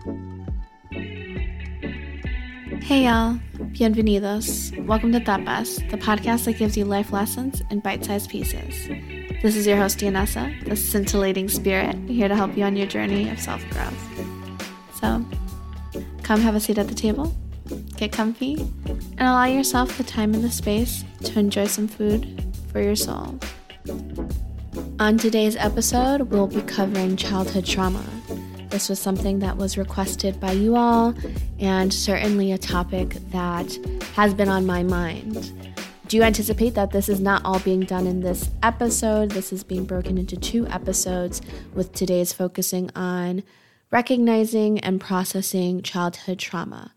Hey y'all, bienvenidos. Welcome to Tapas, the podcast that gives you life lessons in bite sized pieces. This is your host, Dianessa, the scintillating spirit, here to help you on your journey of self growth. So, come have a seat at the table, get comfy, and allow yourself the time and the space to enjoy some food for your soul. On today's episode, we'll be covering childhood trauma. This was something that was requested by you all, and certainly a topic that has been on my mind. Do you anticipate that this is not all being done in this episode? This is being broken into two episodes, with today's focusing on recognizing and processing childhood trauma.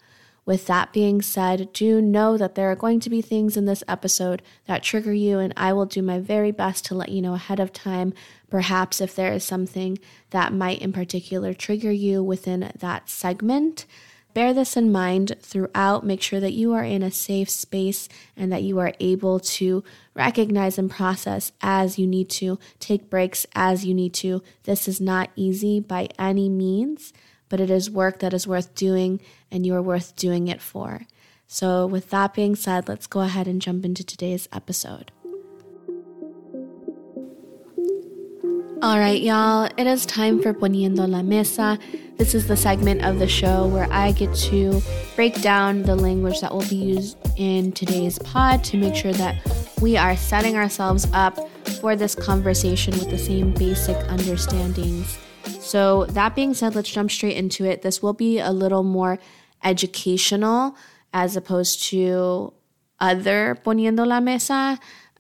With that being said, do know that there are going to be things in this episode that trigger you, and I will do my very best to let you know ahead of time. Perhaps if there is something that might in particular trigger you within that segment. Bear this in mind throughout. Make sure that you are in a safe space and that you are able to recognize and process as you need to, take breaks as you need to. This is not easy by any means but it is work that is worth doing and you are worth doing it for. So, with that being said, let's go ahead and jump into today's episode. All right, y'all, it is time for Poniendo la Mesa. This is the segment of the show where I get to break down the language that will be used in today's pod to make sure that we are setting ourselves up for this conversation with the same basic understandings so, that being said, let's jump straight into it. This will be a little more educational as opposed to other poniendo la mesa,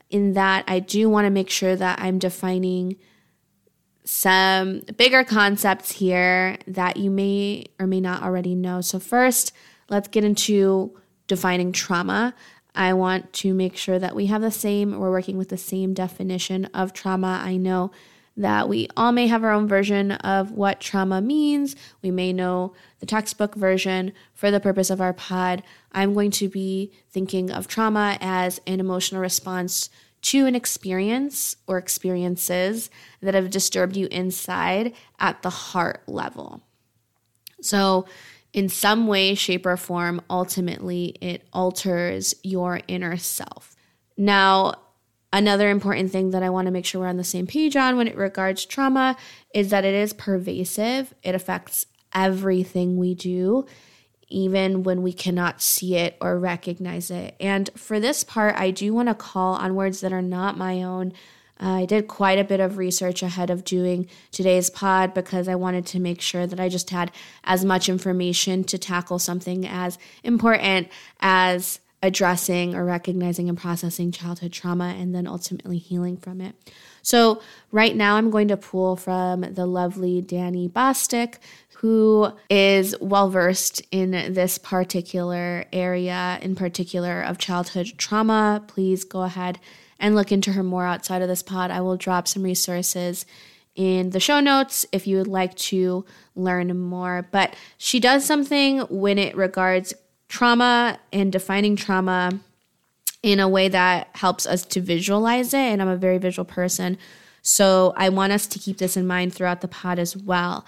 in that I do want to make sure that I'm defining some bigger concepts here that you may or may not already know. So, first, let's get into defining trauma. I want to make sure that we have the same, we're working with the same definition of trauma. I know that we all may have our own version of what trauma means. We may know the textbook version. For the purpose of our pod, I'm going to be thinking of trauma as an emotional response to an experience or experiences that have disturbed you inside at the heart level. So, in some way, shape, or form, ultimately, it alters your inner self. Now, Another important thing that I want to make sure we're on the same page on when it regards trauma is that it is pervasive. It affects everything we do, even when we cannot see it or recognize it. And for this part, I do want to call on words that are not my own. Uh, I did quite a bit of research ahead of doing today's pod because I wanted to make sure that I just had as much information to tackle something as important as addressing or recognizing and processing childhood trauma and then ultimately healing from it. So, right now, I'm going to pull from the lovely Danny Bostic, who is well versed in this particular area, in particular of childhood trauma. Please go ahead and look into her more outside of this pod. I will drop some resources in the show notes if you would like to learn more. But she does something when it regards trauma and defining trauma in a way that helps us to visualize it. And I'm a very visual person. So I want us to keep this in mind throughout the pod as well.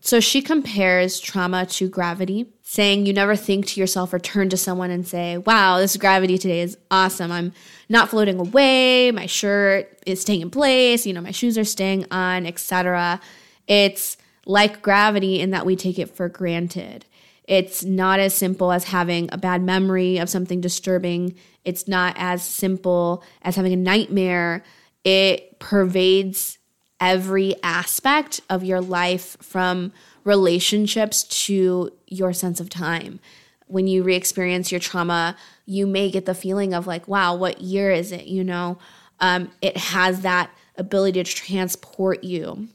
So she compares trauma to gravity, saying you never think to yourself or turn to someone and say, Wow, this gravity today is awesome. I'm not floating away. My shirt is staying in place. You know, my shoes are staying on, etc. It's like gravity in that we take it for granted. It's not as simple as having a bad memory of something disturbing. It's not as simple as having a nightmare. It pervades every aspect of your life from relationships to your sense of time. When you re experience your trauma, you may get the feeling of like, wow, what year is it? You know, um, it has that ability to transport you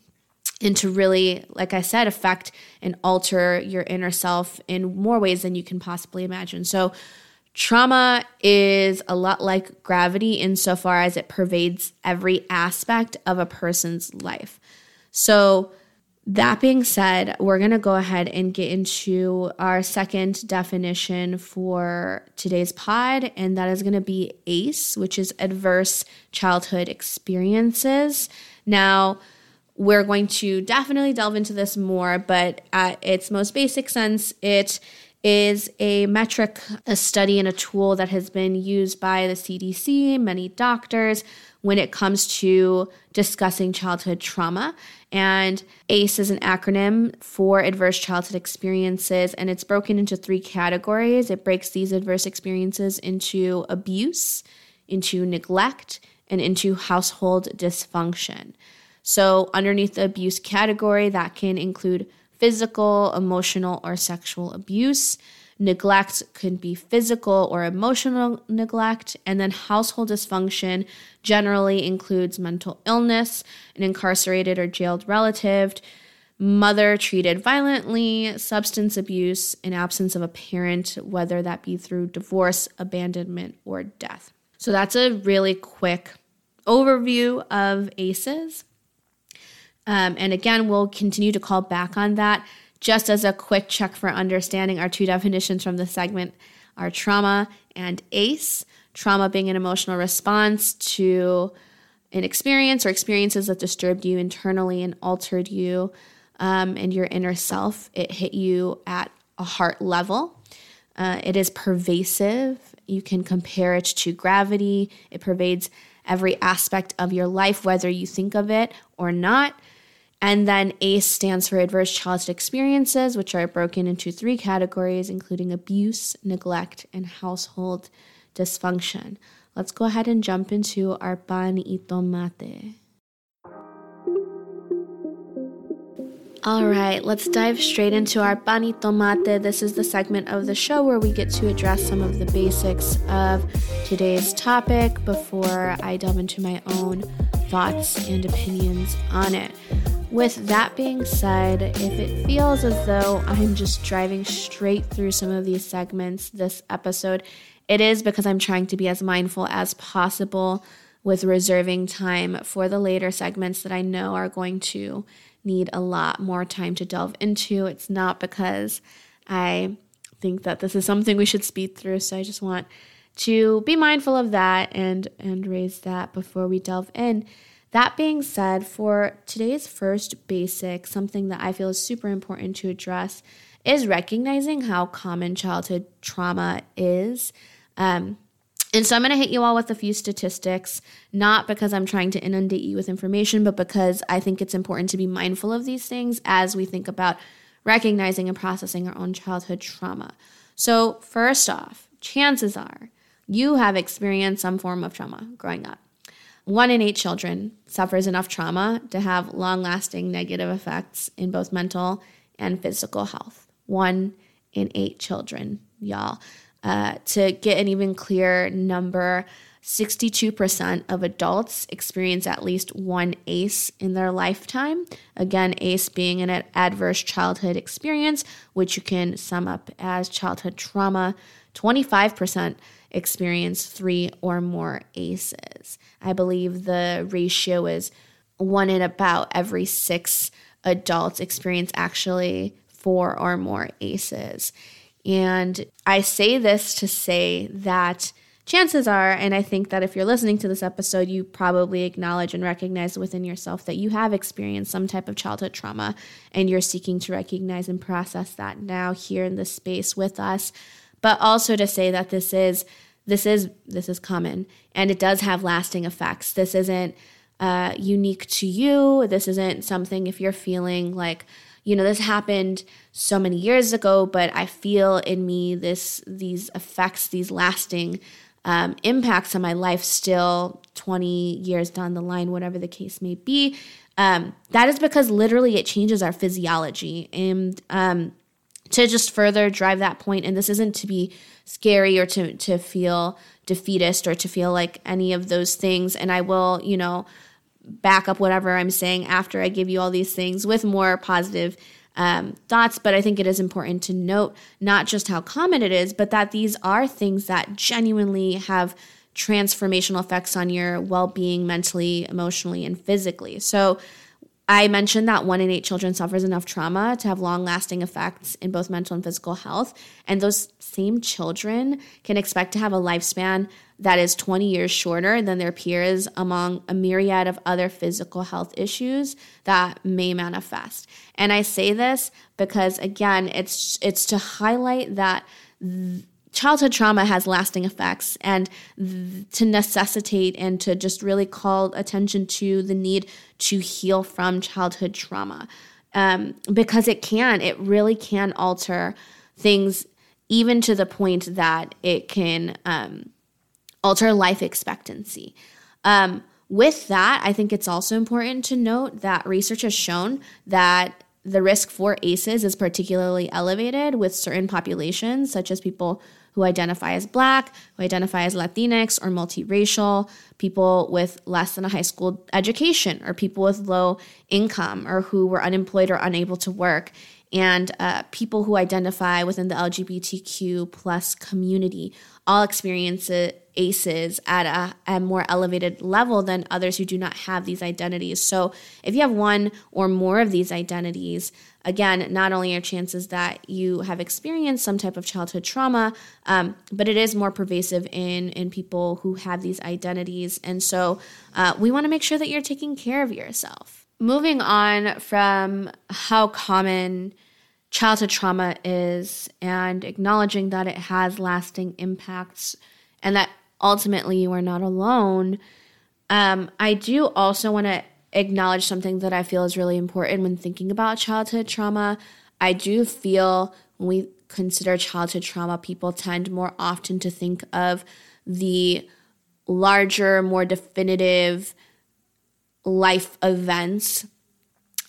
and to really, like I said, affect and alter your inner self in more ways than you can possibly imagine. So, trauma is a lot like gravity insofar as it pervades every aspect of a person's life. So, that being said, we're going to go ahead and get into our second definition for today's pod, and that is going to be ACE, which is adverse childhood experiences. Now, we're going to definitely delve into this more, but at its most basic sense, it is a metric, a study, and a tool that has been used by the CDC, many doctors, when it comes to discussing childhood trauma. And ACE is an acronym for adverse childhood experiences, and it's broken into three categories. It breaks these adverse experiences into abuse, into neglect, and into household dysfunction. So, underneath the abuse category, that can include physical, emotional, or sexual abuse. Neglect could be physical or emotional neglect, and then household dysfunction generally includes mental illness, an incarcerated or jailed relative, mother treated violently, substance abuse, and absence of a parent, whether that be through divorce, abandonment, or death. So that's a really quick overview of ACEs. Um, and again, we'll continue to call back on that just as a quick check for understanding, our two definitions from the segment are trauma and ACE. Trauma being an emotional response to an experience or experiences that disturbed you internally and altered you um, and your inner self. It hit you at a heart level. Uh, it is pervasive. You can compare it to gravity. It pervades every aspect of your life, whether you think of it or not. And then ACE stands for Adverse Childhood Experiences, which are broken into three categories, including abuse, neglect, and household dysfunction. Let's go ahead and jump into our pan y tomate. All right, let's dive straight into our pan y tomate. This is the segment of the show where we get to address some of the basics of today's topic before I delve into my own thoughts and opinions on it. With that being said, if it feels as though I'm just driving straight through some of these segments this episode, it is because I'm trying to be as mindful as possible with reserving time for the later segments that I know are going to need a lot more time to delve into. It's not because I think that this is something we should speed through, so I just want to be mindful of that and and raise that before we delve in. That being said, for today's first basic, something that I feel is super important to address is recognizing how common childhood trauma is. Um, and so I'm going to hit you all with a few statistics, not because I'm trying to inundate you with information, but because I think it's important to be mindful of these things as we think about recognizing and processing our own childhood trauma. So, first off, chances are you have experienced some form of trauma growing up. One in eight children suffers enough trauma to have long lasting negative effects in both mental and physical health. One in eight children, y'all. Uh, to get an even clearer number, 62% of adults experience at least one ACE in their lifetime. Again, ACE being an adverse childhood experience, which you can sum up as childhood trauma. 25% experience three or more ACEs. I believe the ratio is one in about every six adults experience actually four or more ACEs. And I say this to say that chances are, and I think that if you're listening to this episode, you probably acknowledge and recognize within yourself that you have experienced some type of childhood trauma and you're seeking to recognize and process that now here in this space with us. But also to say that this is this is this is common and it does have lasting effects. This isn't uh, unique to you. This isn't something if you're feeling like you know this happened so many years ago, but I feel in me this these effects, these lasting um, impacts on my life still 20 years down the line, whatever the case may be. Um, that is because literally it changes our physiology and um, to just further drive that point and this isn't to be scary or to to feel defeatist or to feel like any of those things and I will, you know, back up whatever I'm saying after I give you all these things with more positive um, thoughts. But I think it is important to note not just how common it is, but that these are things that genuinely have transformational effects on your well being mentally, emotionally, and physically. So I mentioned that one in eight children suffers enough trauma to have long lasting effects in both mental and physical health. And those same children can expect to have a lifespan that is 20 years shorter than their peers among a myriad of other physical health issues that may manifest. And I say this because again, it's it's to highlight that th- childhood trauma has lasting effects and th- to necessitate and to just really call attention to the need to heal from childhood trauma. Um, because it can, it really can alter things even to the point that it can um, alter life expectancy. Um, with that, I think it's also important to note that research has shown that the risk for ACEs is particularly elevated with certain populations, such as people who identify as Black, who identify as Latinx or multiracial, people with less than a high school education, or people with low income, or who were unemployed or unable to work and uh, people who identify within the LGBTQ plus community all experience ACEs at a, a, more elevated level than others who do not have these identities. So, if you have one or more of these identities, again, not only are chances that you have experienced some type of childhood trauma, um, but it is more pervasive in in people who have these identities. And so, uh, we want to make sure that you're taking care of yourself moving on from how common childhood trauma is and acknowledging that it has lasting impacts and that ultimately you are not alone, um, I do also want to acknowledge something that I feel is really important when thinking about childhood trauma. I do feel when we consider childhood trauma, people tend more often to think of the larger, more definitive life events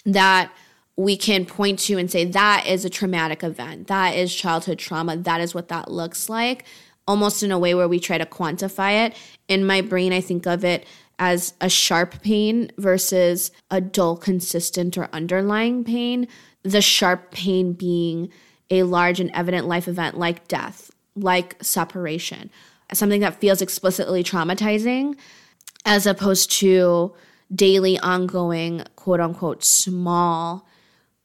that we can point to and say that is a traumatic event. That is childhood trauma. That is what that looks like, almost in a way where we try to quantify it. In my brain, I think of it as a sharp pain versus a dull, consistent, or underlying pain. The sharp pain being a large and evident life event like death, like separation, something that feels explicitly traumatizing, as opposed to daily, ongoing, quote unquote, small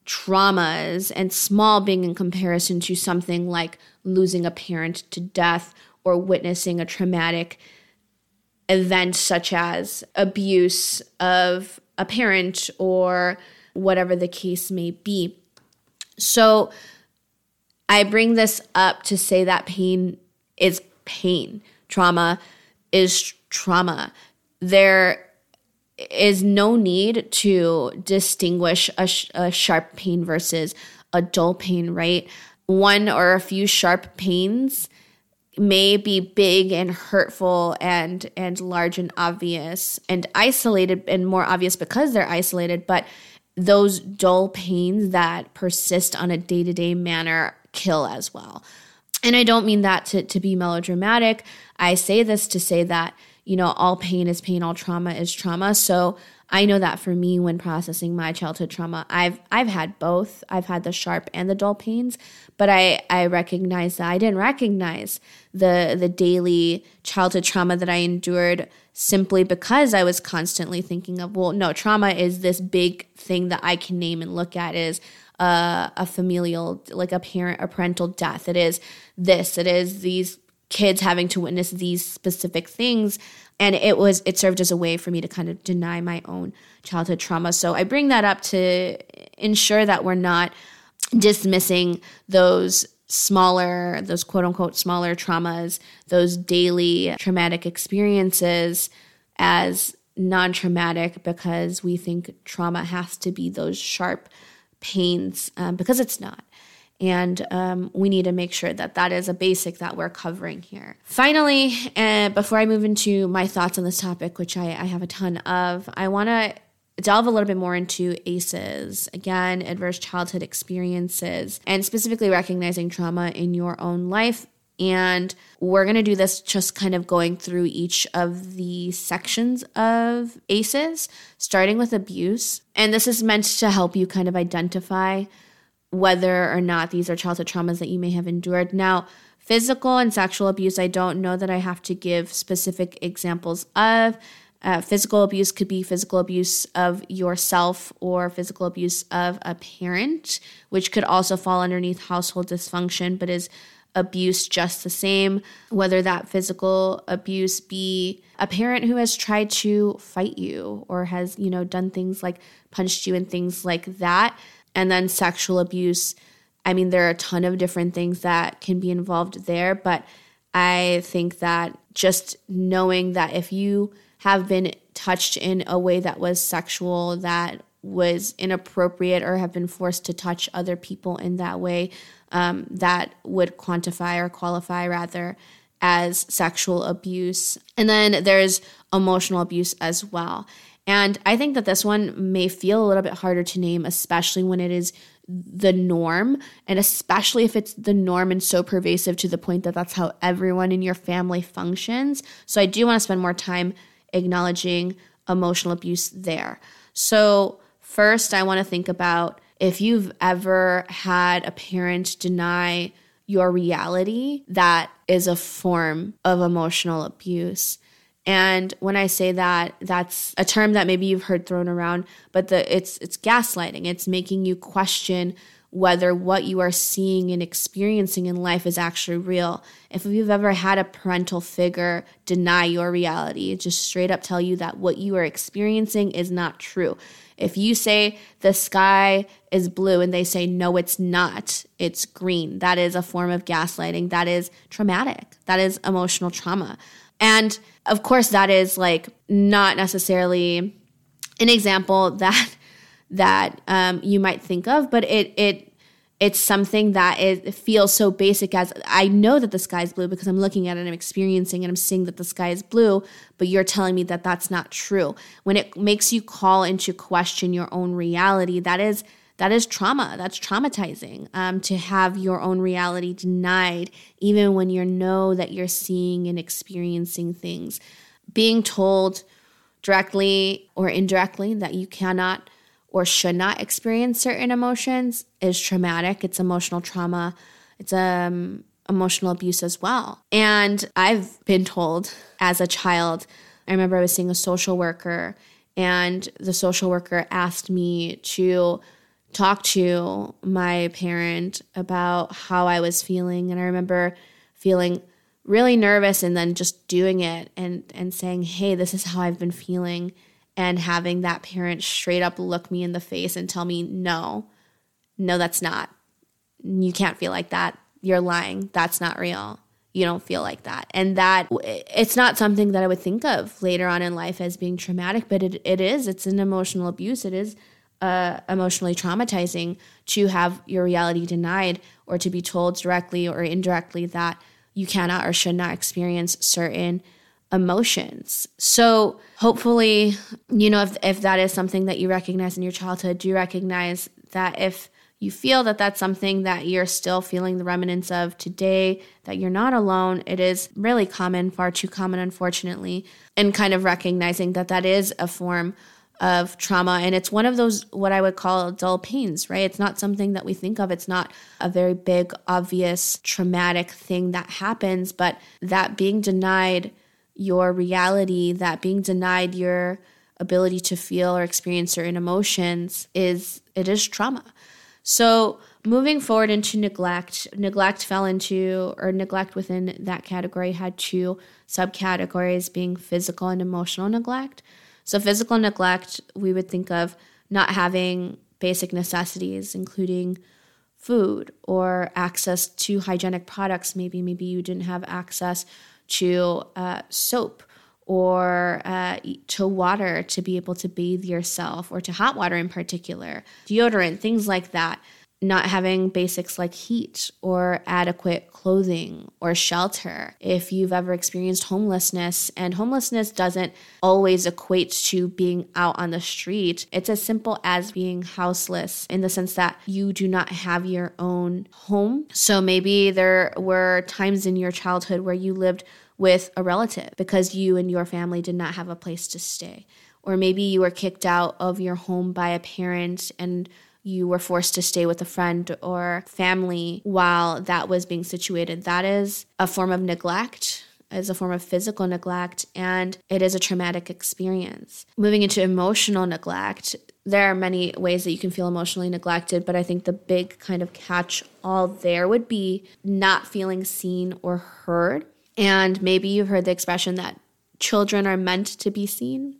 traumas, and small being in comparison to something like losing a parent to death or witnessing a traumatic event such as abuse of a parent or whatever the case may be. So I bring this up to say that pain is pain, trauma is trauma. There is no need to distinguish a, sh- a sharp pain versus a dull pain, right? One or a few sharp pains may be big and hurtful and and large and obvious and isolated and more obvious because they're isolated but those dull pains that persist on a day-to-day manner kill as well and i don't mean that to, to be melodramatic i say this to say that you know, all pain is pain, all trauma is trauma. So I know that for me when processing my childhood trauma, I've I've had both. I've had the sharp and the dull pains, but I I recognize that I didn't recognize the the daily childhood trauma that I endured simply because I was constantly thinking of, well, no, trauma is this big thing that I can name and look at is uh, a familial, like a parent, a parental death. It is this. It is these kids having to witness these specific things. And it was it served as a way for me to kind of deny my own childhood trauma. So i bring that up to ensure that we're not dismissing those smaller those quote unquote smaller traumas those daily traumatic experiences as non-traumatic because we think trauma has to be those sharp pains um, because it's not and um, we need to make sure that that is a basic that we're covering here. Finally, uh, before I move into my thoughts on this topic, which I, I have a ton of, I want to delve a little bit more into ACEs, again, adverse childhood experiences, and specifically recognizing trauma in your own life. And we're going to do this just kind of going through each of the sections of ACEs, starting with abuse. And this is meant to help you kind of identify whether or not these are childhood traumas that you may have endured. Now, physical and sexual abuse, I don't know that I have to give specific examples of. Uh, physical abuse could be physical abuse of yourself or physical abuse of a parent, which could also fall underneath household dysfunction, but is abuse just the same, whether that physical abuse be a parent who has tried to fight you or has, you know, done things like punched you and things like that. And then sexual abuse. I mean, there are a ton of different things that can be involved there, but I think that just knowing that if you have been touched in a way that was sexual, that was inappropriate, or have been forced to touch other people in that way, um, that would quantify or qualify rather as sexual abuse. And then there's emotional abuse as well. And I think that this one may feel a little bit harder to name, especially when it is the norm, and especially if it's the norm and so pervasive to the point that that's how everyone in your family functions. So I do want to spend more time acknowledging emotional abuse there. So, first, I want to think about if you've ever had a parent deny your reality, that is a form of emotional abuse. And when I say that, that's a term that maybe you've heard thrown around, but the it's it's gaslighting. It's making you question whether what you are seeing and experiencing in life is actually real. If you've ever had a parental figure deny your reality, just straight up tell you that what you are experiencing is not true. If you say the sky is blue and they say, no, it's not, it's green, that is a form of gaslighting. That is traumatic. That is emotional trauma. And of course, that is like not necessarily an example that that um, you might think of, but it it it's something that it feels so basic as I know that the sky is blue because I'm looking at it and I'm experiencing and I'm seeing that the sky is blue, but you're telling me that that's not true. When it makes you call into question your own reality, that is that is trauma. That's traumatizing um, to have your own reality denied, even when you know that you're seeing and experiencing things. Being told directly or indirectly that you cannot or should not experience certain emotions is traumatic. It's emotional trauma. It's um, emotional abuse as well. And I've been told as a child, I remember I was seeing a social worker, and the social worker asked me to talk to my parent about how I was feeling. And I remember feeling really nervous and then just doing it and, and saying, Hey, this is how I've been feeling and having that parent straight up look me in the face and tell me, no, no, that's not. You can't feel like that. You're lying. That's not real. You don't feel like that. And that it's not something that I would think of later on in life as being traumatic, but it, it is. It's an emotional abuse. It is uh, emotionally traumatizing to have your reality denied or to be told directly or indirectly that you cannot or should not experience certain emotions. So hopefully, you know, if, if that is something that you recognize in your childhood, do you recognize that if you feel that that's something that you're still feeling the remnants of today, that you're not alone. It is really common, far too common, unfortunately, and kind of recognizing that that is a form of trauma. And it's one of those, what I would call dull pains, right? It's not something that we think of. It's not a very big, obvious, traumatic thing that happens, but that being denied your reality, that being denied your ability to feel or experience certain emotions is it is trauma. So moving forward into neglect, neglect fell into or neglect within that category had two subcategories being physical and emotional neglect. So physical neglect, we would think of not having basic necessities, including food or access to hygienic products. Maybe, maybe you didn't have access to uh, soap or uh, to water to be able to bathe yourself, or to hot water in particular, deodorant, things like that not having basics like heat or adequate clothing or shelter. If you've ever experienced homelessness, and homelessness doesn't always equate to being out on the street, it's as simple as being houseless in the sense that you do not have your own home. So maybe there were times in your childhood where you lived with a relative because you and your family did not have a place to stay. Or maybe you were kicked out of your home by a parent and you were forced to stay with a friend or family while that was being situated. That is a form of neglect is a form of physical neglect and it is a traumatic experience. Moving into emotional neglect, there are many ways that you can feel emotionally neglected, but I think the big kind of catch all there would be not feeling seen or heard. And maybe you've heard the expression that children are meant to be seen,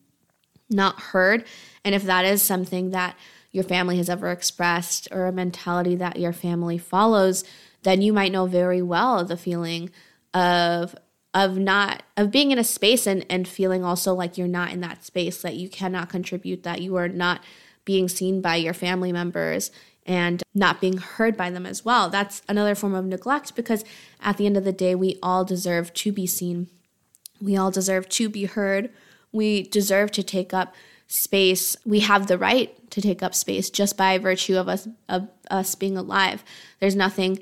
not heard. And if that is something that your family has ever expressed or a mentality that your family follows, then you might know very well the feeling of of not of being in a space and and feeling also like you're not in that space that you cannot contribute that you are not being seen by your family members and not being heard by them as well. That's another form of neglect because at the end of the day we all deserve to be seen. We all deserve to be heard. We deserve to take up space. We have the right to take up space just by virtue of us of us being alive there's nothing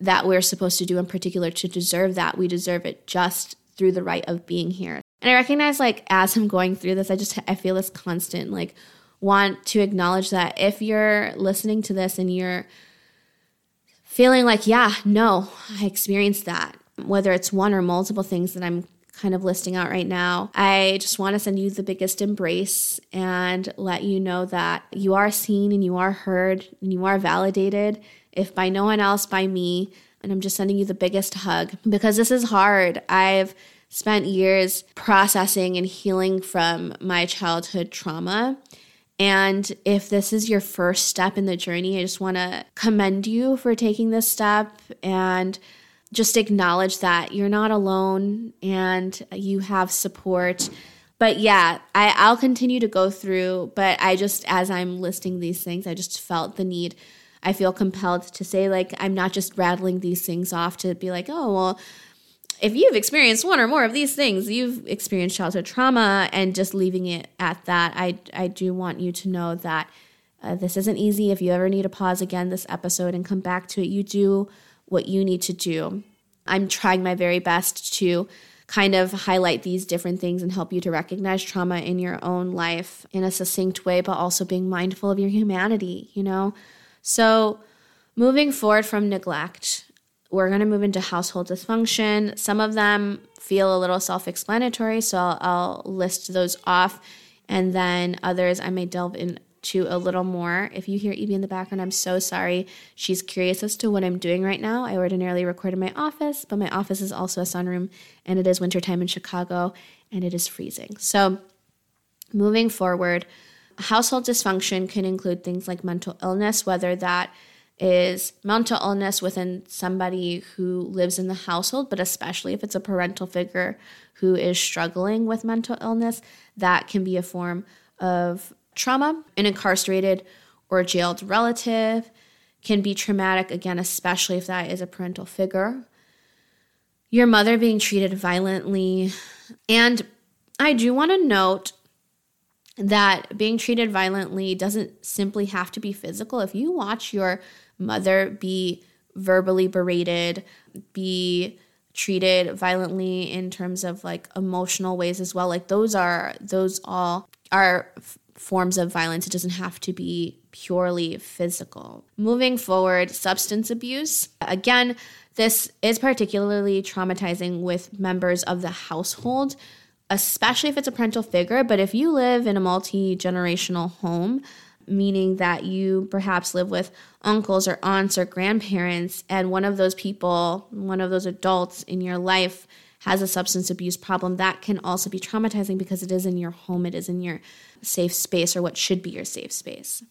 that we're supposed to do in particular to deserve that. We deserve it just through the right of being here. And I recognize like as I'm going through this, I just I feel this constant like want to acknowledge that if you're listening to this and you're feeling like, yeah, no, I experienced that, whether it's one or multiple things that I'm kind of listing out right now, I just want to send you the biggest embrace and let you know that you are seen and you are heard and you are validated if by no one else, by me. And I'm just sending you the biggest hug because this is hard. I've spent years processing and healing from my childhood trauma. And if this is your first step in the journey, I just want to commend you for taking this step and just acknowledge that you're not alone and you have support. But yeah, I, I'll continue to go through, but I just, as I'm listing these things, I just felt the need I feel compelled to say, like, I'm not just rattling these things off to be like, oh, well, if you've experienced one or more of these things, you've experienced childhood trauma, and just leaving it at that. I, I do want you to know that uh, this isn't easy. If you ever need to pause again this episode and come back to it, you do what you need to do. I'm trying my very best to kind of highlight these different things and help you to recognize trauma in your own life in a succinct way, but also being mindful of your humanity, you know? So, moving forward from neglect, we're going to move into household dysfunction. Some of them feel a little self explanatory, so I'll, I'll, list those off. And then others I may delve into a little more. If you hear Evie in the background, I'm so sorry. She's curious as to what I'm doing right now. I ordinarily record in my office, but my office is also a sunroom, and it is wintertime in Chicago, and it is freezing. So, moving forward, household dysfunction can include things like mental illness, whether that is mental illness within somebody who lives in the household, but especially if it's a parental figure who is struggling with mental illness, that can be a form of trauma. An incarcerated or jailed relative can be traumatic, again, especially if that is a parental figure. Your mother being treated violently. And I do want to note that being treated violently doesn't simply have to be physical. If you watch your mother be verbally berated, be treated violently in terms of like emotional ways as well, like those are those all are forms of violence. It doesn't have to be purely physical. Moving forward, substance abuse. Again, this is particularly traumatizing with members of the household especially if it's a parental figure. But if you live in a multi generational home, meaning that you perhaps live with uncles or aunts or grandparents, and one of those people, one of those adults in your life, has a substance abuse problem, that can also be traumatizing because it is in your home, it is in your safe space or what should be your safe space.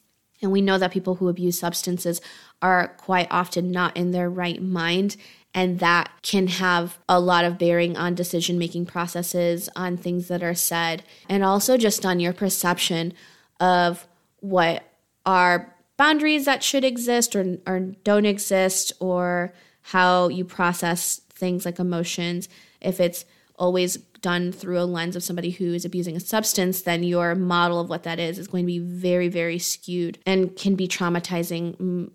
And we know that people who abuse substances are quite often not in their right mind and that can have a lot of bearing on decision making processes, on things that are said, and also just on your perception of what are boundaries that should exist or, or don't exist, or how you process things like emotions. If it's always done through a lens of somebody who is abusing a substance, then your model of what that is is going to be very, very skewed and can be traumatizing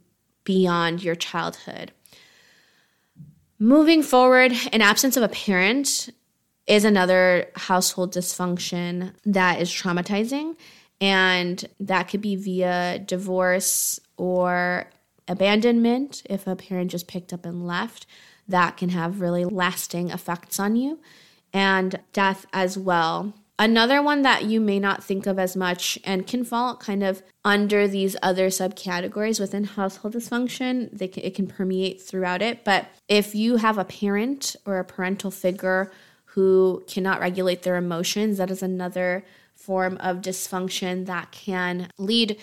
beyond your childhood. Moving forward, an absence of a parent is another household dysfunction that is traumatizing. And that could be via divorce or abandonment. If a parent just picked up and left, that can have really lasting effects on you, and death as well. Another one that you may not think of as much and can fall kind of under these other subcategories within household dysfunction, they can, it can permeate throughout it. But if you have a parent or a parental figure who cannot regulate their emotions, that is another form of dysfunction that can lead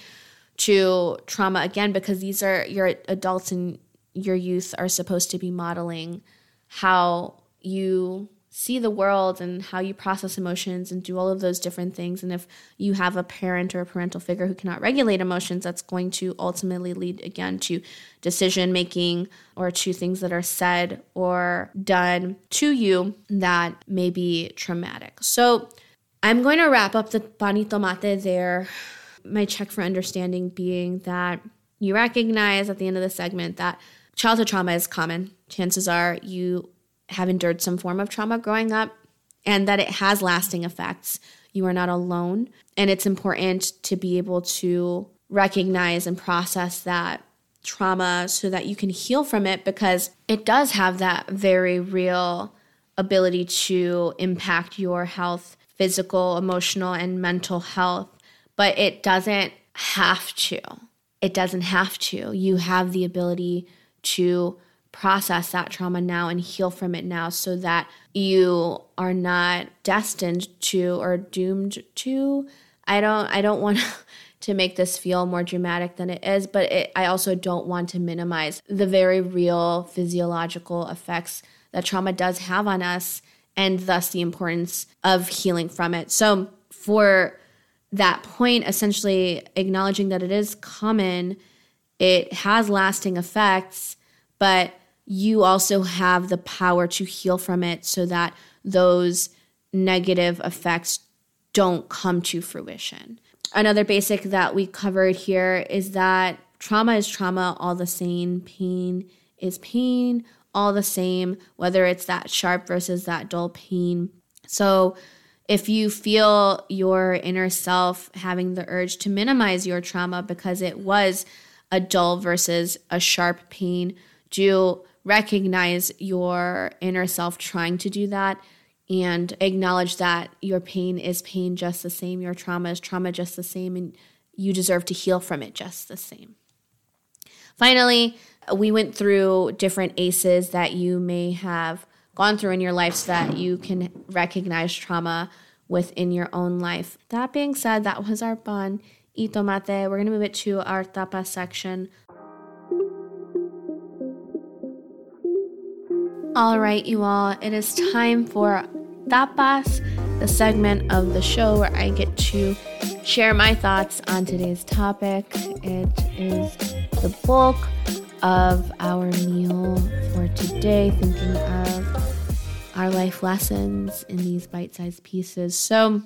to trauma again because these are your adults and your youth are supposed to be modeling how you see the world and how you process emotions and do all of those different things. And if you have a parent or a parental figure who cannot regulate emotions, that's going to ultimately lead again to decision making or to things that are said or done to you that may be traumatic. So I'm going to wrap up the pan y tomate there. My check for understanding being that you recognize at the end of the segment that childhood trauma is common. Chances are you have endured some form of trauma growing up and that it has lasting effects. You are not alone. And it's important to be able to recognize and process that trauma so that you can heal from it because it does have that very real ability to impact your health, physical, emotional, and mental health. But it doesn't have to. It doesn't have to. You have the ability to process that trauma now and heal from it now so that you are not destined to or doomed to i don't i don't want to make this feel more dramatic than it is but it, i also don't want to minimize the very real physiological effects that trauma does have on us and thus the importance of healing from it so for that point essentially acknowledging that it is common it has lasting effects but you also have the power to heal from it so that those negative effects don't come to fruition. Another basic that we covered here is that trauma is trauma all the same, pain is pain all the same, whether it's that sharp versus that dull pain. So, if you feel your inner self having the urge to minimize your trauma because it was a dull versus a sharp pain, do recognize your inner self trying to do that and acknowledge that your pain is pain just the same, your trauma is trauma just the same, and you deserve to heal from it just the same. Finally, we went through different ACEs that you may have gone through in your life so that you can recognize trauma within your own life. That being said, that was our pan y tomate. We're going to move it to our tapa section. All right, you all, it is time for Tapas, the segment of the show where I get to share my thoughts on today's topic. It is the bulk of our meal for today, thinking of our life lessons in these bite sized pieces. So,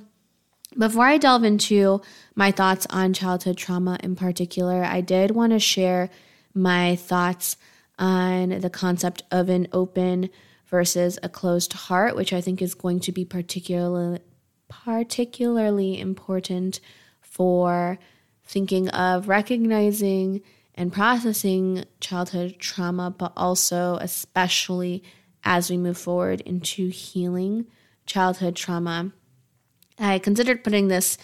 before I delve into my thoughts on childhood trauma in particular, I did want to share my thoughts on the concept of an open versus a closed heart, which I think is going to be particularly particularly important for thinking of recognizing and processing childhood trauma, but also especially as we move forward into healing childhood trauma. I considered putting this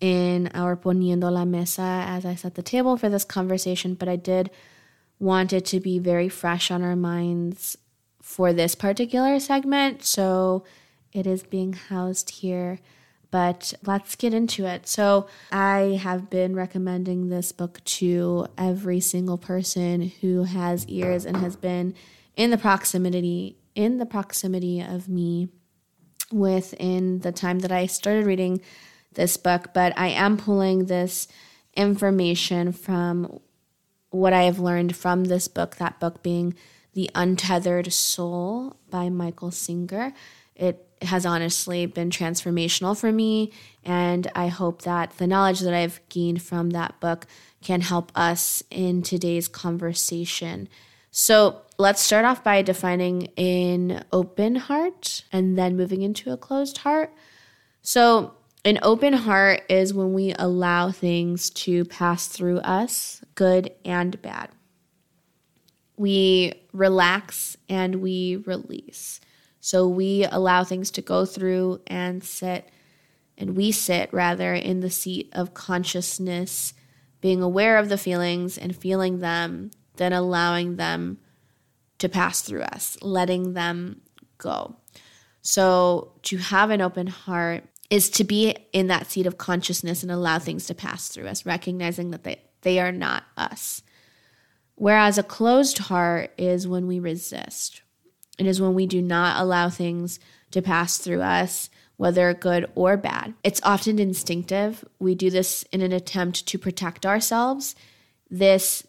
in our Poniendo la Mesa as I set the table for this conversation, but I did want it to be very fresh on our minds for this particular segment. So it is being housed here. But let's get into it. So, I have been recommending this book to every single person who has ears and has been in the proximity in the proximity of me within the time that I started reading this book, but I am pulling this information from what I have learned from this book, that book being The Untethered Soul by Michael Singer. It has honestly been transformational for me, and I hope that the knowledge that I've gained from that book can help us in today's conversation. So, let's start off by defining an open heart and then moving into a closed heart. So, an open heart is when we allow things to pass through us, good and bad. We relax and we release. So we allow things to go through and sit and we sit rather in the seat of consciousness, being aware of the feelings and feeling them, then allowing them to pass through us, letting them go. So, to have an open heart is to be in that seat of consciousness and allow things to pass through us, recognizing that they, they are not us. Whereas a closed heart is when we resist. It is when we do not allow things to pass through us, whether good or bad. It's often instinctive. We do this in an attempt to protect ourselves. This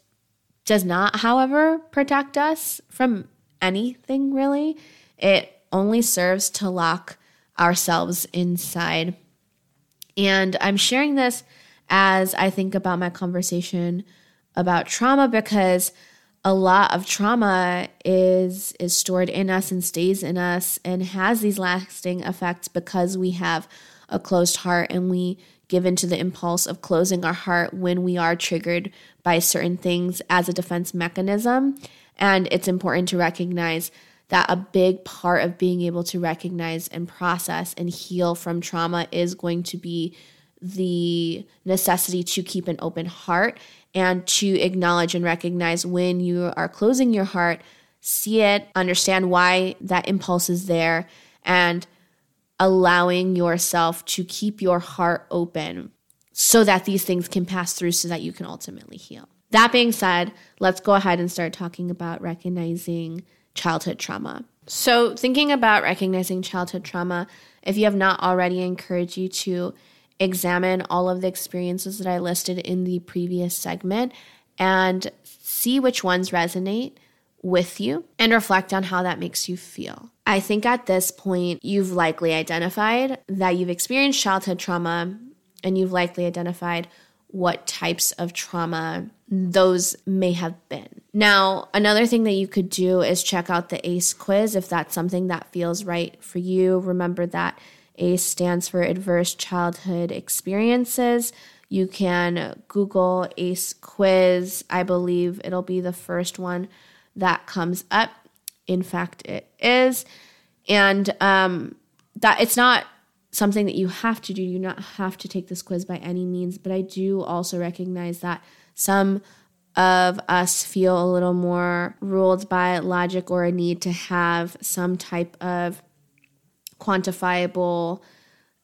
does not, however, protect us from anything really. It only serves to lock ourselves inside. And I'm sharing this as I think about my conversation about trauma because a lot of trauma is is stored in us and stays in us and has these lasting effects because we have a closed heart and we give into the impulse of closing our heart when we are triggered by certain things as a defense mechanism. And it's important to recognize that a big part of being able to recognize and process and heal from trauma is going to be the necessity to keep an open heart and to acknowledge and recognize when you are closing your heart, see it, understand why that impulse is there, and allowing yourself to keep your heart open so that these things can pass through so that you can ultimately heal. That being said, let's go ahead and start talking about recognizing childhood trauma. So, thinking about recognizing childhood trauma, if you have not already, I encourage you to examine all of the experiences that I listed in the previous segment and see which ones resonate with you and reflect on how that makes you feel. I think at this point, you've likely identified that you've experienced childhood trauma and you've likely identified what types of trauma those may have been. Now, another thing that you could do is check out the ACE quiz if that's something that feels right for you. Remember that ACE stands for Adverse Childhood Experiences. You can Google ACE quiz. I believe it'll be the first one that comes up. In fact, it is. And um, that it's not something that you have to do. You not have to take this quiz by any means, but I do also recognize that some of us feel a little more ruled by logic or a need to have some type of quantifiable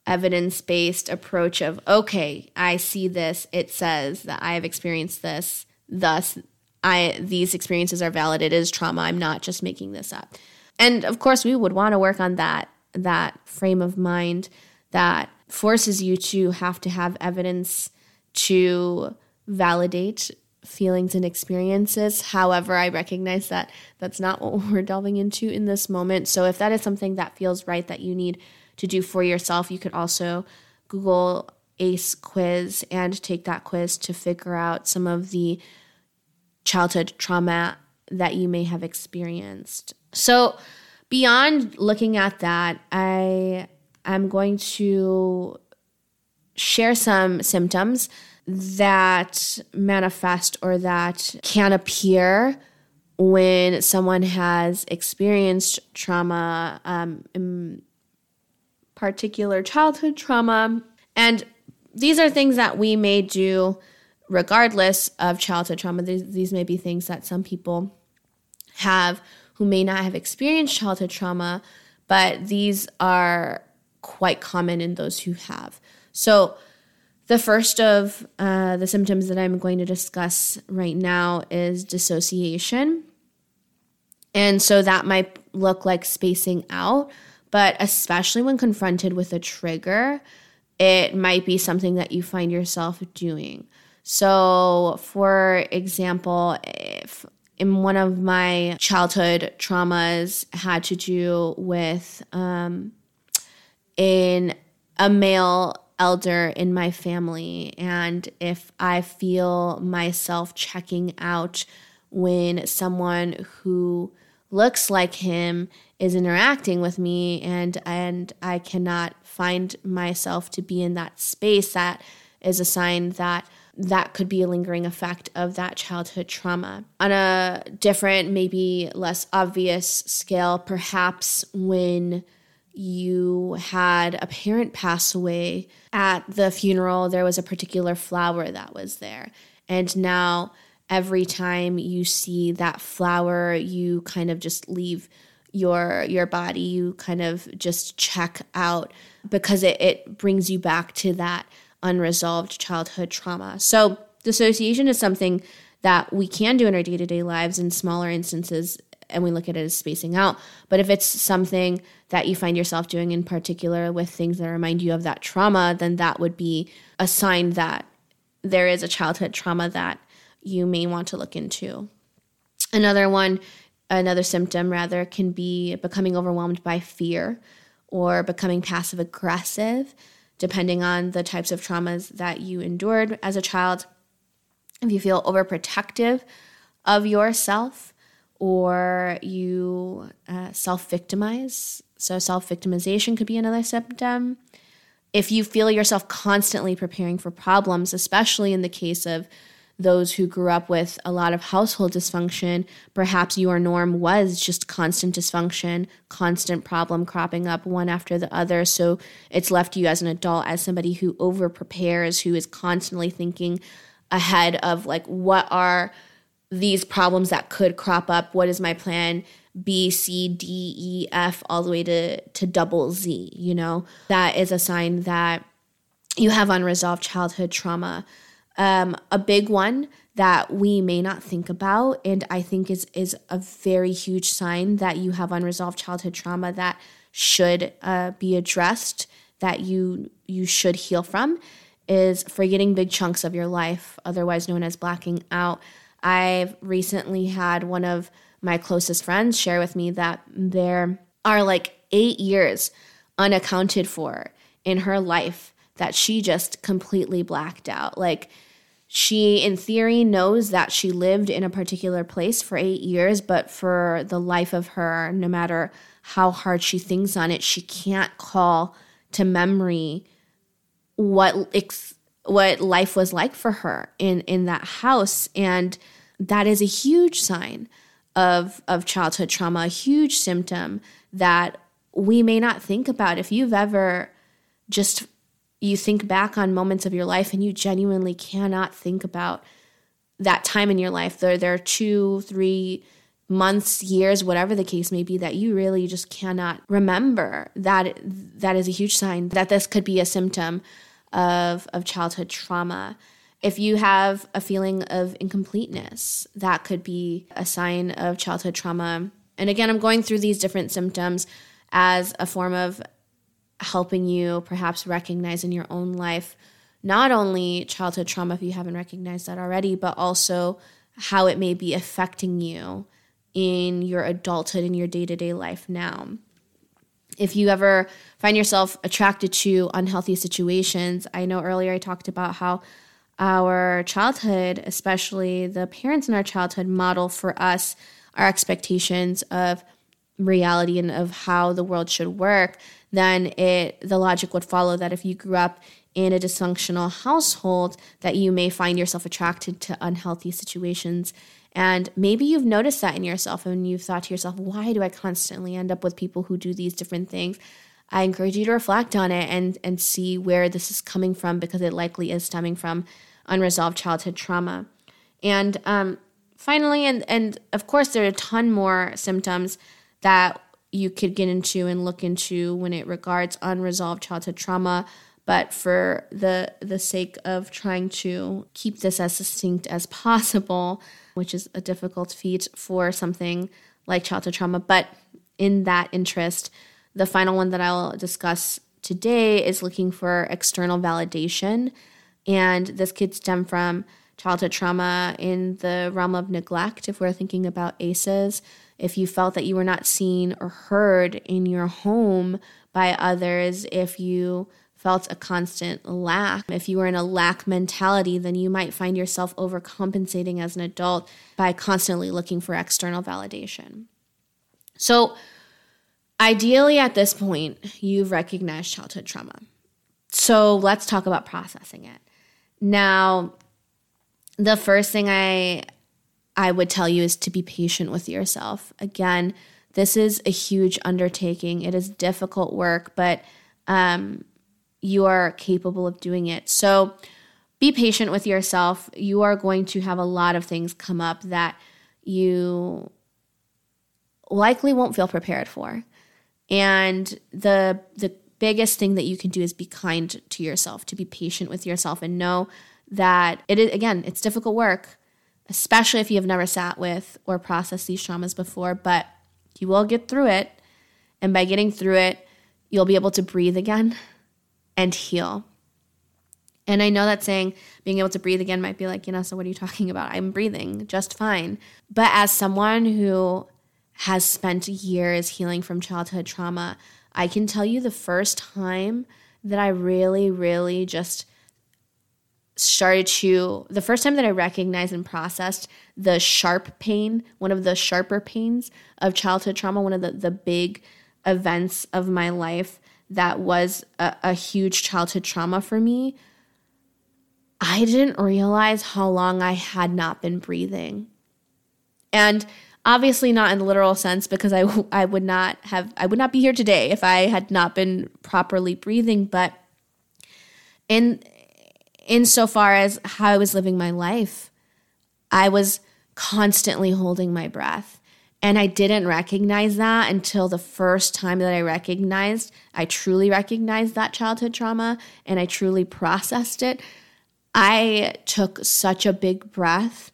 evidence based approach of okay i see this it says that i have experienced this thus i these experiences are valid it is trauma i'm not just making this up. And of course we would want to work on that that frame of mind that forces you to have to have evidence to validate feelings and experiences. However, I recognize that that's not what we're delving into in this moment. So if that is something that feels right that you need to do for yourself, you could also Google ACE quiz and take that quiz to figure out some of the childhood trauma that you may have experienced. So, beyond looking at that, I am going to share some symptoms that manifest or that can appear when someone has experienced trauma, um, in particular childhood trauma. And these are things that we may do regardless of childhood trauma. These, these may be things that some people have who may not have experienced childhood trauma, but these are quite common in those who have. So, the first of uh, the symptoms that I'm going to discuss right now is dissociation. And so that might look like spacing out, but especially when confronted with a trigger, it might be something that you find yourself doing. So, for example, if in one of my childhood traumas had to do with um, in a male elder in my family and if I feel myself checking out when someone who looks like him is interacting with me and and I cannot find myself to be in that space that is a sign that that could be a lingering effect of that childhood trauma. On a different, maybe less obvious scale, perhaps when you had a parent pass away at the funeral, there was a particular flower that was there. And now every time you see that flower, you kind of just leave your your body, you kind of just check out because it, it brings you back to that unresolved childhood trauma. So dissociation is something that we can do in our day-to-day lives in smaller instances and we look at it as spacing out. But if it's something that you find yourself doing in particular with things that remind you of that trauma, then that would be a sign that there is a childhood trauma that you may want to look into. Another one, another symptom rather, can be becoming overwhelmed by fear or becoming passive aggressive, depending on the types of traumas that you endured as a child. If you feel overprotective of yourself, or you uh, self victimize. So, self victimization could be another symptom. If you feel yourself constantly preparing for problems, especially in the case of those who grew up with a lot of household dysfunction, perhaps your norm was just constant dysfunction, constant problem cropping up one after the other. So it's left you as an adult as somebody who over prepares, who is constantly thinking ahead of like, what are these problems that could crop up. What is my plan? B, C, D, E, F, all the way to, to double Z, you know? That is a sign that you have unresolved childhood trauma. Um, a big one that we may not think about, and I think is, is a very huge sign that you have unresolved childhood trauma that should uh, be addressed, that you you should heal from, is forgetting big chunks of your life, otherwise known as blacking out. I've recently had one of my closest friends share with me that there are like eight years unaccounted for in her life that she just completely blacked out. Like, she, in theory, knows that she lived in a particular place for eight years, but for the life of her, no matter how hard she thinks on it, she can't call to memory what ex- what life was like for her in in that house and that is a huge sign of of childhood trauma, a huge symptom that we may not think about. If you've ever just you think back on moments of your life and you genuinely cannot think about that time in your life, there there are two, three months, years, whatever the case may be, that you really just cannot remember. That that is a huge sign that this could be a symptom of of childhood trauma. If you have a feeling of incompleteness, that could be a sign of childhood trauma. And again, I'm going through these different symptoms as a form of helping you perhaps recognize in your own life not only childhood trauma, if you haven't recognized that already, but also how it may be affecting you in your adulthood, in your day to day life now. If you ever find yourself attracted to unhealthy situations, I know earlier I talked about how our childhood, especially the parents in our childhood, model for us our expectations of reality and of how the world should work, then it the logic would follow that if you grew up in a dysfunctional household, that you may find yourself attracted to unhealthy situations. And maybe you've noticed that in yourself and you've thought to yourself, why do I constantly end up with people who do these different things? I encourage you to reflect on it and and see where this is coming from because it likely is stemming from unresolved childhood trauma. And um, finally, and and of course, there are a ton more symptoms that you could get into and look into when it regards unresolved childhood trauma. But for the the sake of trying to keep this as succinct as possible, which is a difficult feat for something like childhood trauma, but in that interest, the final one that I'll discuss today is looking for external validation. And this could stem from childhood trauma in the realm of neglect, if we're thinking about ACEs. If you felt that you were not seen or heard in your home by others, if you felt a constant lack. If you were in a lack mentality, then you might find yourself overcompensating as an adult by constantly looking for external validation. So, Ideally, at this point, you've recognized childhood trauma. So let's talk about processing it. Now, the first thing I I would tell you is to be patient with yourself. Again, This is a huge undertaking. It is difficult work, but um, you are capable of doing it. So be patient with yourself. You are going to have a lot of things come up that you likely won't feel prepared for. And the the biggest thing that you can do is be kind to yourself, to be patient with yourself and know that it is again, it's difficult work, especially if you have never sat with or processed these traumas before, but you will get through it. And by getting through it, you'll be able to breathe again and heal. And I know that saying being able to breathe again might be like, you know, so what are you talking about? I'm breathing just fine. But as someone who has spent years healing from childhood trauma, I can tell you the first time that I really, really just started to, the first time that I recognized and processed the sharp pain, one of the sharper pains of childhood trauma, one of the, the big events of my life that was a, a huge childhood trauma for me, I didn't realize how long I had not been breathing. And obviously not in the literal sense because I, I would not have I would not be here today if I had not been properly breathing but in insofar as how I was living my life I was constantly holding my breath. And I didn't recognize that until the first time that I recognized I truly recognized that childhood trauma and I truly processed it. I took such a big breath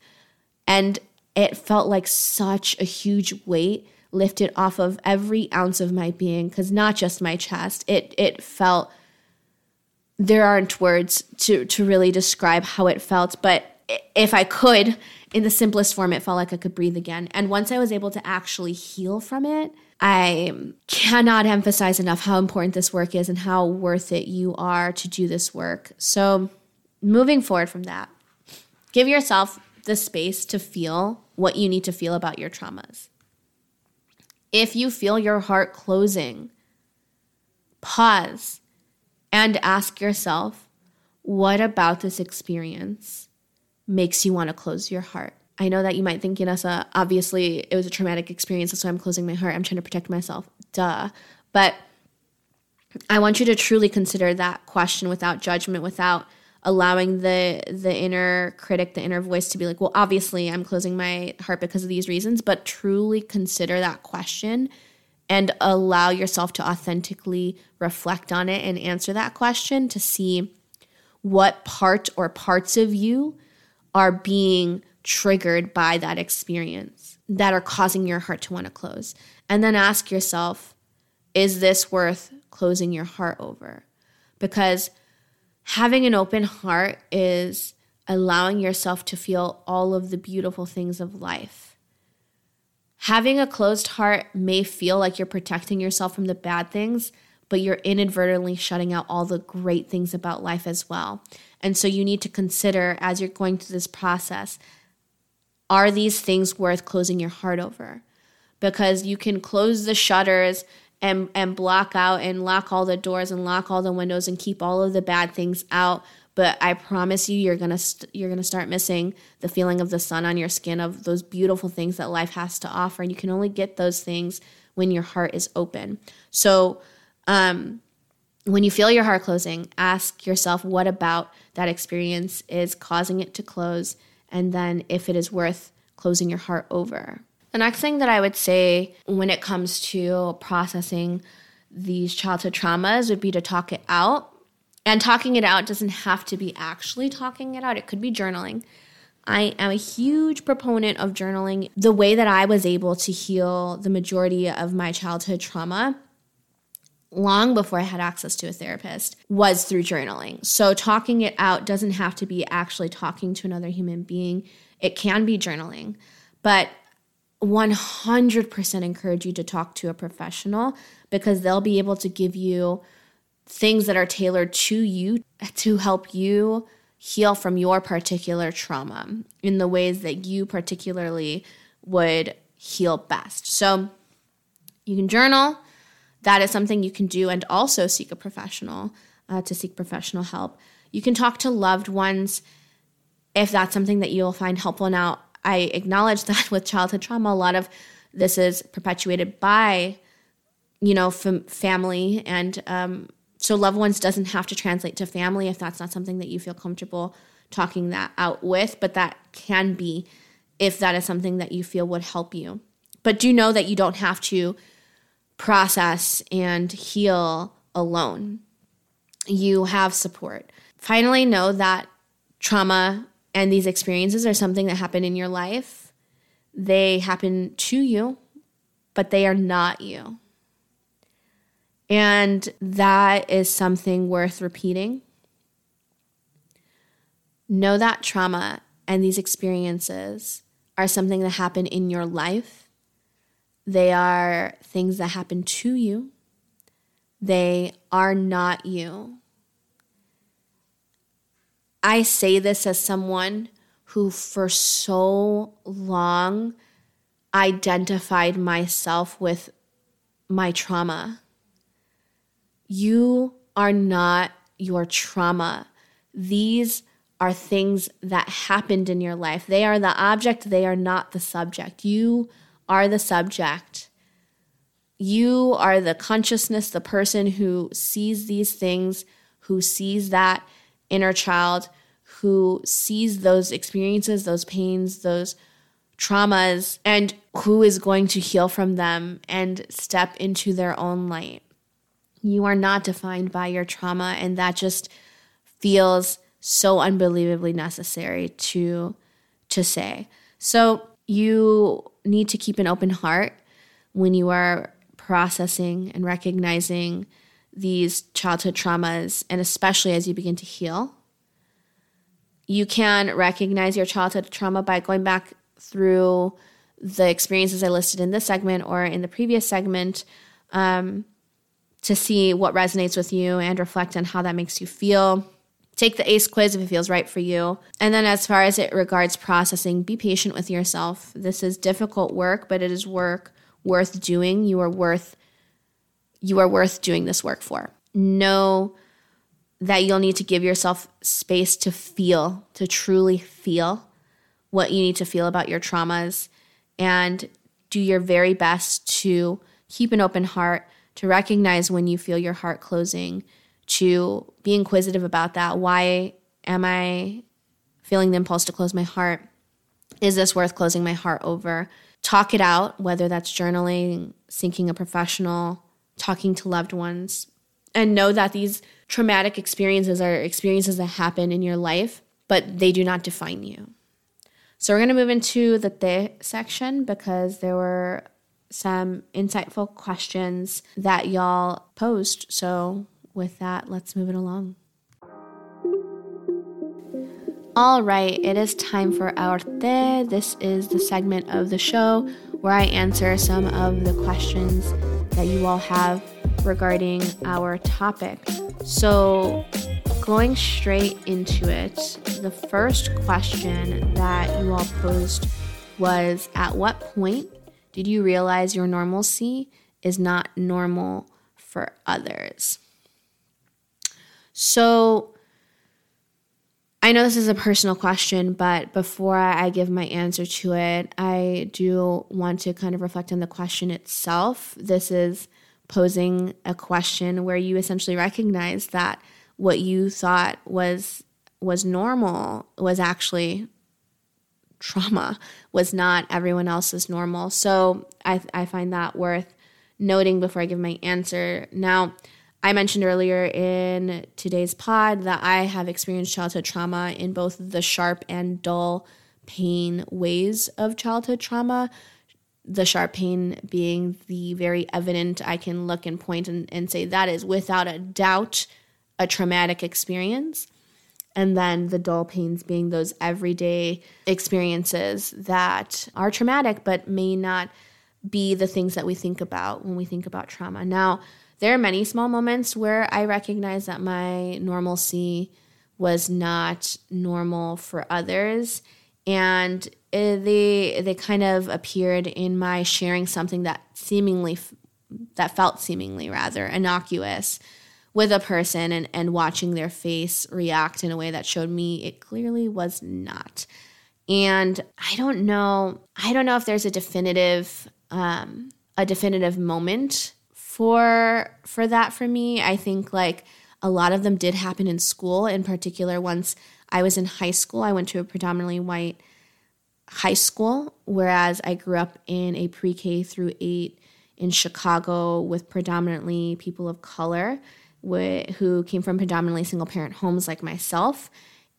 and it felt like such a huge weight lifted off of every ounce of my being because not just my chest it it felt there aren't words to to really describe how it felt but if i could in the simplest form it felt like i could breathe again. And once i was able to actually heal from it i cannot emphasize enough how important this work is and how worth it you are to do this work. So moving forward from that give yourself the space to feel what you need to feel about your traumas. If you feel your heart closing, pause and ask yourself, what about this experience makes you want to close your heart? I know that you might think, Yanessa, obviously it was a traumatic experience, that's why I'm closing my heart. I'm trying to protect myself. Duh. But I want you to truly consider that question without judgment, without allowing the the inner critic the inner voice to be like well obviously i'm closing my heart because of these reasons but truly consider that question and allow yourself to authentically reflect on it and answer that question to see what part or parts of you are being triggered by that experience that are causing your heart to want to close. And then ask yourself is this worth closing your heart over? Because having an open heart is allowing yourself to feel all of the beautiful things of life. Having a closed heart may feel like you're protecting yourself from the bad things, but you're inadvertently shutting out all the great things about life as well. And so you need to consider as you're going through this process are these things worth closing your heart over? Because you can close the shutters and and block out and lock all the doors and lock all the windows and keep all of the bad things out. But i promise you you're going to st- you're going to start missing the feeling of the sun on your skin of those beautiful things that life has to offer. And you can only get those things when your heart is open. So um when you feel your heart closing ask yourself what about that experience is causing it to close? And then if it is worth closing your heart over the next thing that I would say when it comes to processing these childhood traumas would be to talk it out. And talking it out doesn't have to be actually talking it out, it could be journaling. I am a huge proponent of journaling. The way that I was able to heal the majority of my childhood trauma long before I had access to a therapist was through journaling. So, talking it out doesn't have to be actually talking to another human being, it can be journaling. But 100% encourage you to talk to a professional because they'll be able to give you things that are tailored to you to help you heal from your particular trauma in the ways that you particularly would heal best. So you can journal. That is something you can do and also seek a professional uh, to seek professional help. You can talk to loved ones if that's something that you'll find helpful. Now, I acknowledge that with childhood trauma, a lot of this is perpetuated by, you know, fam- family. And um, so loved ones doesn't have to translate to family if that's not something that you feel comfortable talking that out with, but that can be if that is something that you feel would help you. But do know that you don't have to process and heal alone. You have support. Finally, know that trauma and these experiences are something that happen in your life. They happen to you, but they are not you. And that is something worth repeating. Know that trauma and these experiences are something that happen in your life. They are things that happen to you. They are not you. I say this as someone who, for so long, identified myself with my trauma. You are not your trauma. These are things that happened in your life. They are the object, they are not the subject. You are the subject. You are the consciousness, the person who sees these things, who sees that inner child who sees those experiences, those pains, those traumas, and who is going to heal from them and step into their own light. You are not defined by your trauma, and that just feels so unbelievably necessary to to say. So you need to keep an open heart when you are processing and recognizing these childhood traumas, and especially as you begin to heal. You can recognize your childhood trauma by going back through the experiences I listed in this segment or in the previous segment um, to see what resonates with you and reflect on how that makes you feel. Take the ACE quiz if it feels right for you. And then, as far as it regards processing, be patient with yourself. This is difficult work, but it is work worth doing. You are worth you are worth doing this work for. Know that you'll need to give yourself space to feel, to truly feel what you need to feel about your traumas and do your very best to keep an open heart, to recognize when you feel your heart closing, to be inquisitive about that. Why am I feeling the impulse to close my heart? Is this worth closing my heart over? Talk it out, whether that's journaling, seeking a professional, talking to loved ones, and know that these traumatic experiences are experiences that happen in your life, but they do not define you. So we're going to move into the te section because there were some insightful questions that y'all posed. So with that, let's move it along. All right, it is time for our te. This is the segment of the show where I answer some of the questions that you all have regarding our topic. So, going straight into it, the first question that you all posed was At what point did you realize your normalcy is not normal for others? So, I know this is a personal question, but before I give my answer to it, I do want to kind of reflect on the question itself. This is posing a question where you essentially recognize that what you thought was was normal was actually trauma was not everyone else's normal so i, I find that worth noting before i give my answer now i mentioned earlier in today's pod that i have experienced childhood trauma in both the sharp and dull pain ways of childhood trauma the sharp pain being the very evident, I can look and point and, and say that is without a doubt a traumatic experience. And then the dull pains being those everyday experiences that are traumatic but may not be the things that we think about when we think about trauma. Now, there are many small moments where I recognize that my normalcy was not normal for others. And uh, they they kind of appeared in my sharing something that seemingly that felt seemingly rather innocuous with a person and, and watching their face react in a way that showed me it clearly was not. And I don't know, I don't know if there's a definitive um, a definitive moment for for that for me. I think like a lot of them did happen in school. In particular, once I was in high school, I went to a predominantly white high school, whereas I grew up in a pre K through eight in Chicago with predominantly people of color who came from predominantly single parent homes like myself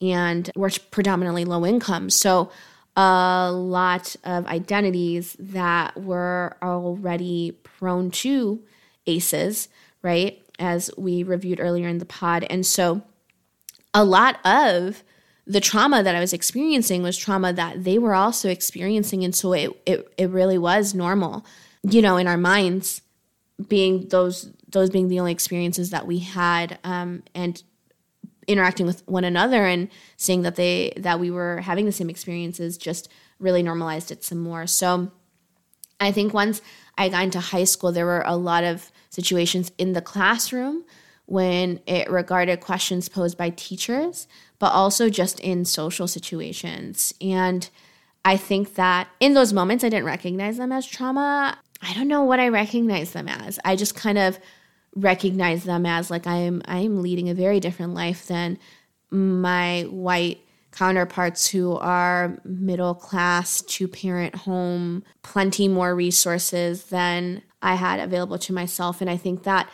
and were predominantly low income. So a lot of identities that were already prone to ACEs, right? As we reviewed earlier in the pod. And so a lot of the trauma that I was experiencing was trauma that they were also experiencing. And so it, it, it really was normal, you know, in our minds being those, those being the only experiences that we had. Um, and interacting with one another and seeing that they that we were having the same experiences just really normalized it some more so i think once i got into high school there were a lot of situations in the classroom when it regarded questions posed by teachers but also just in social situations. And i think that in those moments i didn't recognize them as trauma. I don't know what i recognize them as. I just kind of recognize them as like I am I am leading a very different life than my white counterparts who are middle class, two parent home, plenty more resources than I had available to myself. And I think that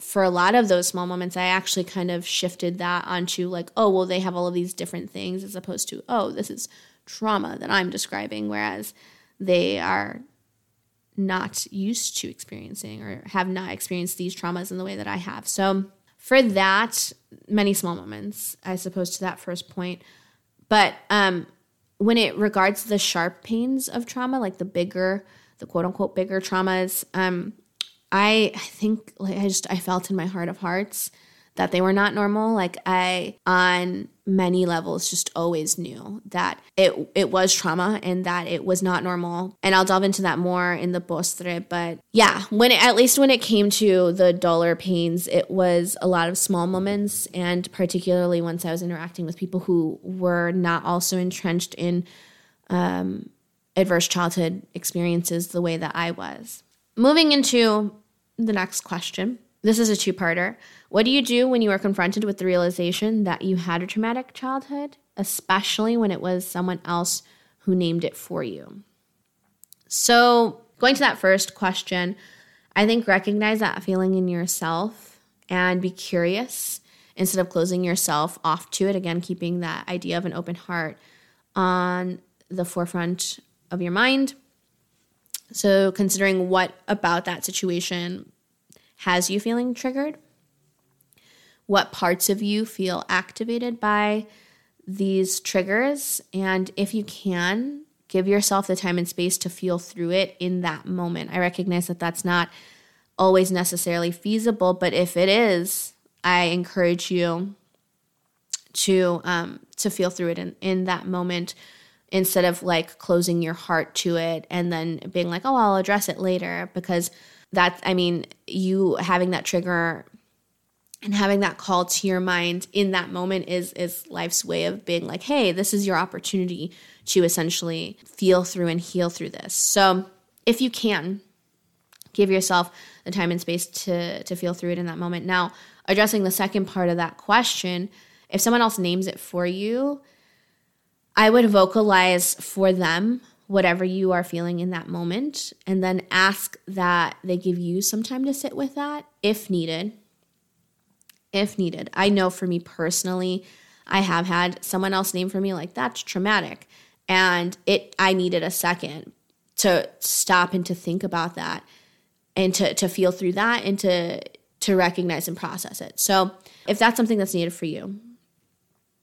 for a lot of those small moments, I actually kind of shifted that onto like, oh, well, they have all of these different things as opposed to, oh, this is trauma that I'm describing. Whereas they are not used to experiencing or have not experienced these traumas in the way that I have. So, for that, many small moments, I suppose, to that first point. But um, when it regards the sharp pains of trauma, like the bigger, the quote unquote bigger traumas, um, I, I think like I just I felt in my heart of hearts that they were not normal. Like I on many levels just always knew that it it was trauma and that it was not normal. And I'll delve into that more in the postre, but yeah, when it, at least when it came to the dollar pains, it was a lot of small moments and particularly once I was interacting with people who were not also entrenched in um, adverse childhood experiences the way that I was. Moving into the next question. This is a two-parter. What do you do when you are confronted with the realization that you had a traumatic childhood, especially when it was someone else who named it for you? So, going to that first question, I think recognize that feeling in yourself and be curious instead of closing yourself off to it. Again, keeping that idea of an open heart on the forefront of your mind. So, considering what about that situation has you feeling triggered what parts of you feel activated by these triggers. And if you can, give yourself the time and space to feel through it in that moment. I recognize that that's not always necessarily feasible, but if it is, I encourage you to um, to feel through it in, in that moment instead of like closing your heart to it and then being like, oh, I'll address it later because that's I mean, you having that trigger and having that call to your mind in that moment is is life's way of being like hey this is your opportunity to essentially feel through and heal through this. So if you can give yourself the time and space to to feel through it in that moment. Now addressing the second part of that question if someone else names it for you i would vocalize for them whatever you are feeling in that moment and then ask that they give you some time to sit with that if needed if needed. I know for me personally, I have had someone else name for me like that's traumatic and it I needed a second to stop and to think about that and to to feel through that and to to recognize and process it. So, if that's something that's needed for you,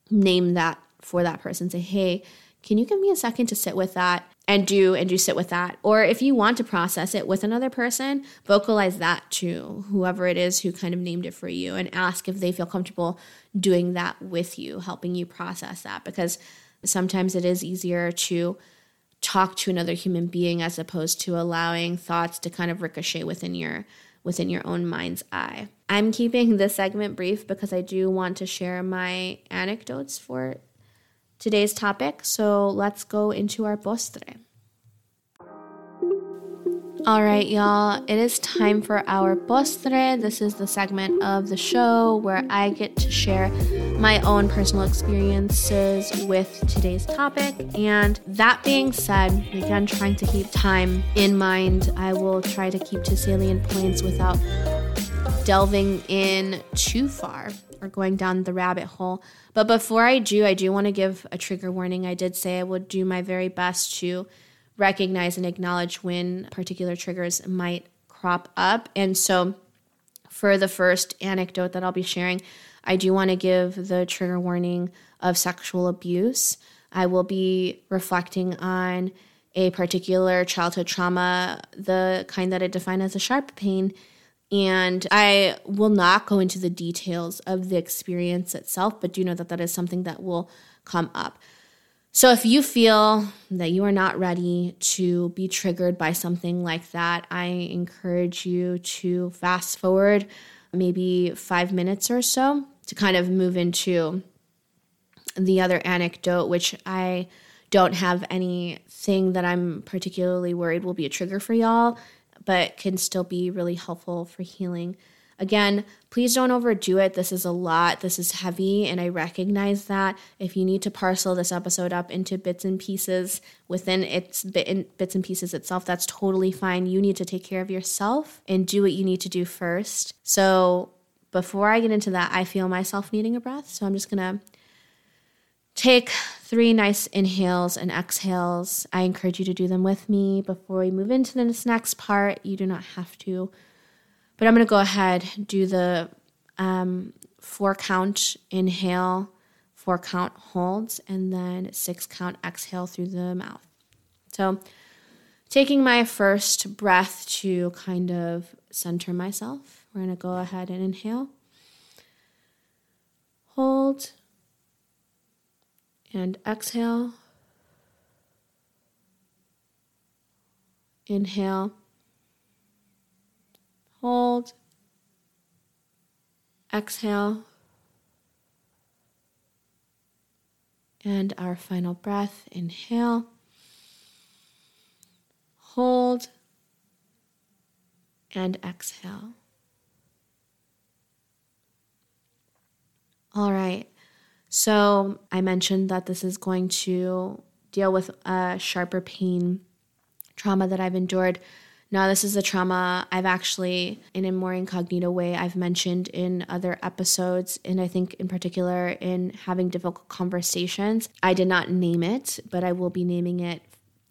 name that for that person. Say, "Hey, can you give me a second to sit with that and do and do sit with that or if you want to process it with another person vocalize that to whoever it is who kind of named it for you and ask if they feel comfortable doing that with you helping you process that because sometimes it is easier to talk to another human being as opposed to allowing thoughts to kind of ricochet within your within your own mind's eye. I'm keeping this segment brief because I do want to share my anecdotes for today's topic, so let's go into our postre. All right, y'all, it is time for our postre. This is the segment of the show where I get to share my own personal experiences with today's topic. And that being said, again, trying to keep time in mind, I will try to keep to salient points without delving in too far or going down the rabbit hole. But before I do, I do want to give a trigger warning. I did say I would do my very best to recognize and acknowledge when particular triggers might crop up. And so, for the first anecdote that I'll be sharing, I do want to give the trigger warning of sexual abuse. I will be reflecting on a particular childhood trauma, the kind that I define as a sharp pain. And I will not go into the details of the experience itself, but do know that that is something that will come up. So if you feel that you are not ready to be triggered by something like that, I encourage you to fast forward maybe five minutes or so to kind of move into the other anecdote, which I don't have anything that I'm particularly worried will be a trigger for y'all, but can still be really helpful for healing. Again, please don't overdo it. This is a lot. This is heavy, and I recognize that. If you need to parcel this episode up into bits and pieces within its bits and pieces itself, that's totally fine. You need to take care of yourself and do what you need to do first. So, before I get into that, I feel myself needing a breath. So, I'm just going to take three nice inhales and exhales. I encourage you to do them with me before we move into this next part. You do not have to but I'm going to go ahead, do the um, four count inhale, four count holds, and then six count exhale through the mouth. So, taking my first breath to kind of center myself, we're going to go ahead and inhale, hold, and exhale. Inhale Hold. Exhale. And our final breath, inhale. Hold. And exhale. All right. So I mentioned that this is going to deal with a sharper pain trauma that I've endured now, this is a trauma I've actually, in a more incognito way, I've mentioned in other episodes, and I think in particular in having difficult conversations. I did not name it, but I will be naming it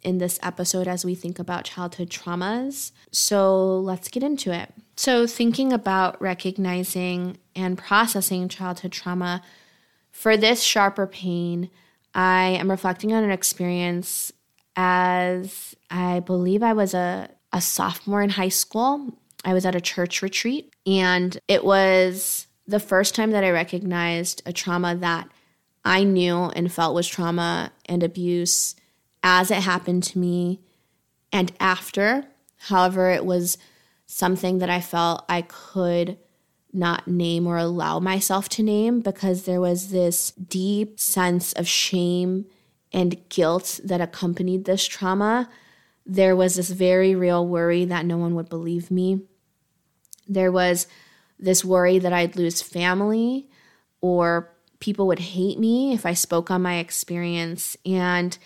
in this episode as we think about childhood traumas. So let's get into it. So, thinking about recognizing and processing childhood trauma, for this sharper pain, I am reflecting on an experience as I believe I was a a sophomore in high school. I was at a church retreat, and it was the first time that I recognized a trauma that I knew and felt was trauma and abuse as it happened to me and after. However, it was something that I felt I could not name or allow myself to name because there was this deep sense of shame and guilt that accompanied this trauma there was this very real worry that no one would believe me. There was this worry that I'd lose family or people would hate me if I spoke on my experience. And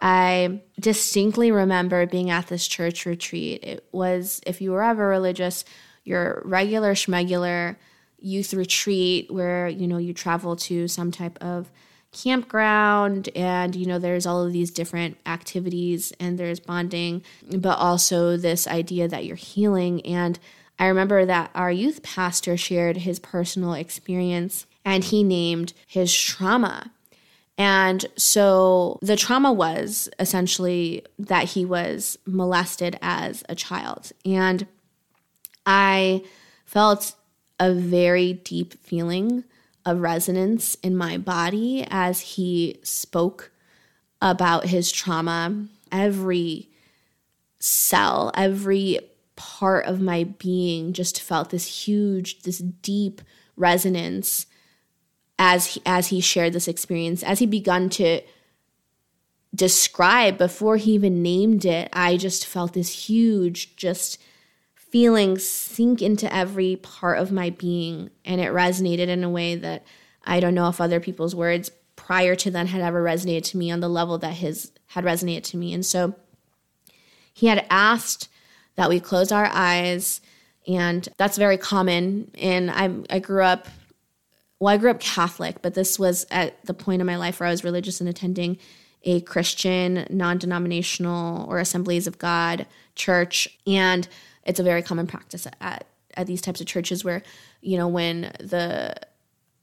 I distinctly remember being at this church retreat. It was, if you were ever religious, your regular schmegular youth retreat where, you know, you travel to some type of campground and you know there's all of these different activities and there's bonding but also this idea that you're healing. And i remember that our youth pastor shared his personal experience and he named his trauma. And so the trauma was essentially that he was molested as a child. And i felt a very deep feeling of resonance in my body as he spoke about his trauma. Every cell, every part of my being just felt this huge, this deep resonance as he, as he shared this experience, as he begun to describe before he even named it. I just felt this huge, just feeling sink into every part of my being. And it resonated in a way that I don't know if other people's words prior to then had ever resonated to me on the level that his had resonated to me. And so he had asked that we close our eyes and that's very common and I I grew up well I grew up Catholic but this was at the point in my life where I was religious and attending a Christian non-denominational or assemblies of God church and it's a very common practice at at these types of churches where you know when the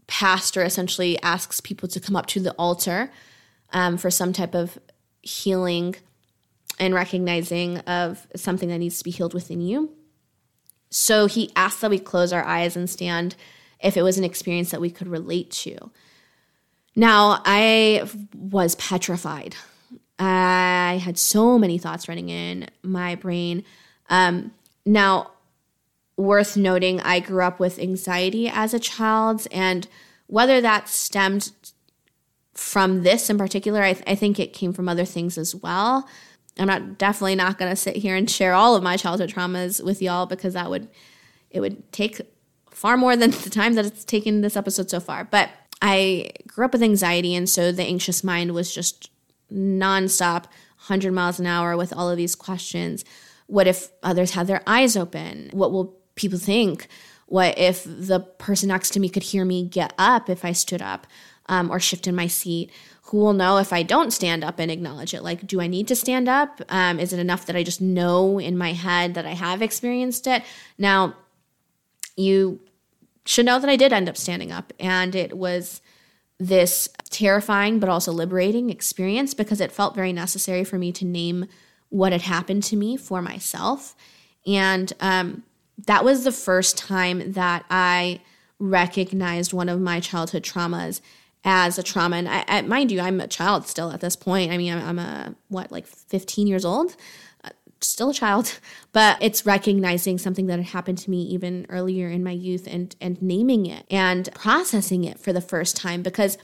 pastor essentially asks people to come up to the altar um, for some type of healing and recognizing of something that needs to be healed within you. So he asked that we close our eyes and stand if it was an experience that we could relate to. Now, I was petrified. I had so many thoughts running in my brain. Um, now, worth noting, I grew up with anxiety as a child, and whether that stemmed from this in particular, I, th- I think it came from other things as well. I'm not definitely not going to sit here and share all of my childhood traumas with y'all because that would it would take far more than the time that it's taken this episode so far. But I grew up with anxiety and so the anxious mind was just nonstop 100 miles an hour with all of these questions. What if others have their eyes open? What will people think? What if the person next to me could hear me get up if I stood up um, or shift in my seat? who will know if I don't stand up and acknowledge it? Like, do I need to stand up? Um, is it enough that I just know in my head that I have experienced it? Now, you should know that I did end up standing up, and it was this terrifying but also liberating experience because it felt very necessary for me to name what had happened to me for myself. And um, that was the first time that I recognized one of my childhood traumas as a trauma. And I, I, mind you, I'm a child still at this point. I mean, I'm, I'm a, what, like 15 years old? Uh, still a child, but it's recognizing something that had happened to me even earlier in my youth and, and naming it and processing it for the first time. Because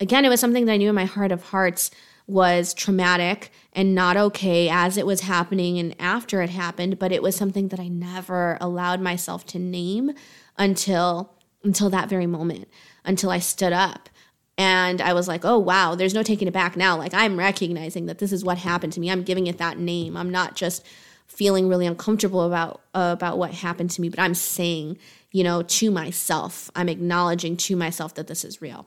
again, it was something that I knew in my heart of hearts was traumatic and not okay as it was happening and after it happened, but it was something that I never allowed myself to name until until that very moment, until I stood up and I was like, oh, wow, there's no taking it back now. Like, I'm recognizing that this is what happened to me. I'm giving it that name. I'm not just feeling really uncomfortable about uh, about what happened to me, but I'm saying, you know, to myself, I'm acknowledging to myself that this is real.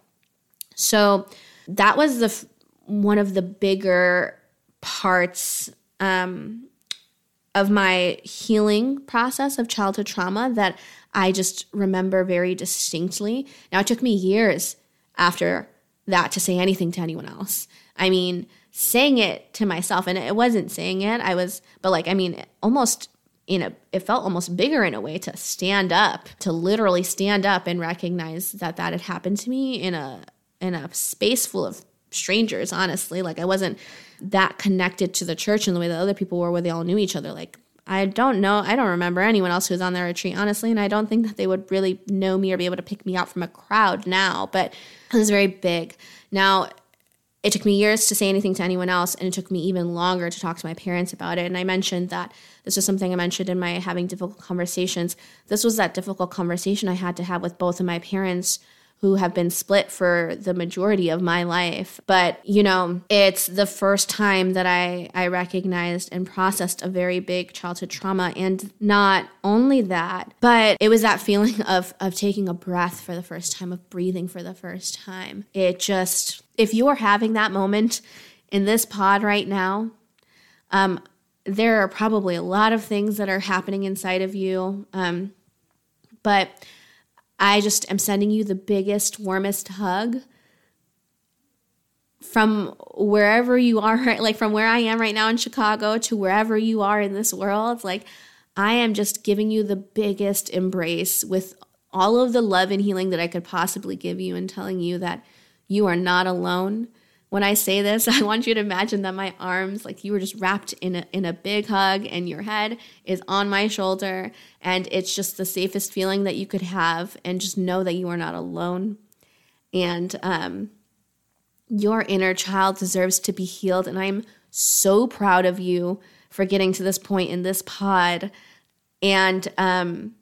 So that was the one of the bigger parts um, of my healing process of childhood trauma that I just remember very distinctly. Now it took me years after that to say anything to anyone else. I mean, saying it to myself, and it wasn't saying it, I was, but like, I mean, almost in a, it felt almost bigger in a way to stand up, to literally stand up and recognize that that had happened to me in a, in a space full of strangers, honestly. Like, I wasn't that connected to the church in the way that other people were, where they all knew each other. Like, I don't know. I don't remember anyone else who was on their retreat, honestly. And I don't think that they would really know me or be able to pick me out from a crowd now. But it was very big. Now, it took me years to say anything to anyone else, and it took me even longer to talk to my parents about it. And I mentioned that this was something I mentioned in my having difficult conversations. This was that difficult conversation I had to have with both of my parents who have been split for the majority of my life. But, you know, it's the first time that I, I recognized and processed a very big childhood trauma. And not only that, but it was that feeling of, of taking a breath for the first time, of breathing for the first time. It just, if you are having that moment in this pod right now, um, there are probably a lot of things that are happening inside of you. Um, but I just am sending you the biggest, warmest hug from wherever you are, like from where I am right now in Chicago to wherever you are in this world. Like, I am just giving you the biggest embrace with all of the love and healing that I could possibly give you and telling you that you are not alone when I say this, I want you to imagine that my arms, like you were just wrapped in a, in a big hug, and your head is on my shoulder. And it's just the safest feeling that you could have. And just know that you are not alone. And um, Your inner child deserves to be healed. And I'm so proud of you for getting to this point in this pod and um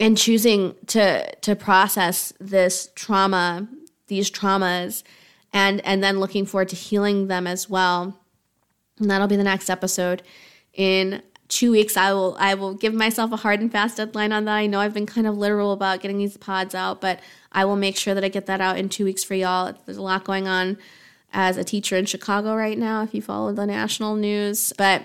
and choosing to to process this trauma these traumas and and then looking forward to healing them as well. And that'll be the next episode. In two weeks i will i will give myself a hard and fast deadline on that. I know i've been kind of literal about getting these pods out but i will make sure that i get that out in two weeks for y'all. There's a lot going on as a teacher in chicago right now if you follow the national news but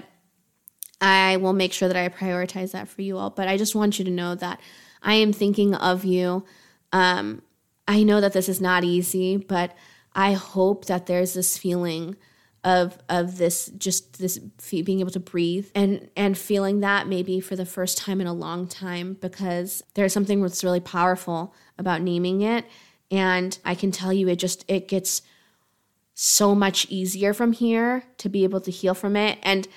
i will make sure that i prioritize that for you all. But i just want you to know that i am thinking of you. Um, i know that this is not easy but i hope that there's this feeling of of this just this being able to breathe and and feeling that maybe for the first time in a long time because there's something that's really powerful about naming it. And I can tell you it just it gets so much easier from here to be able to heal from it. And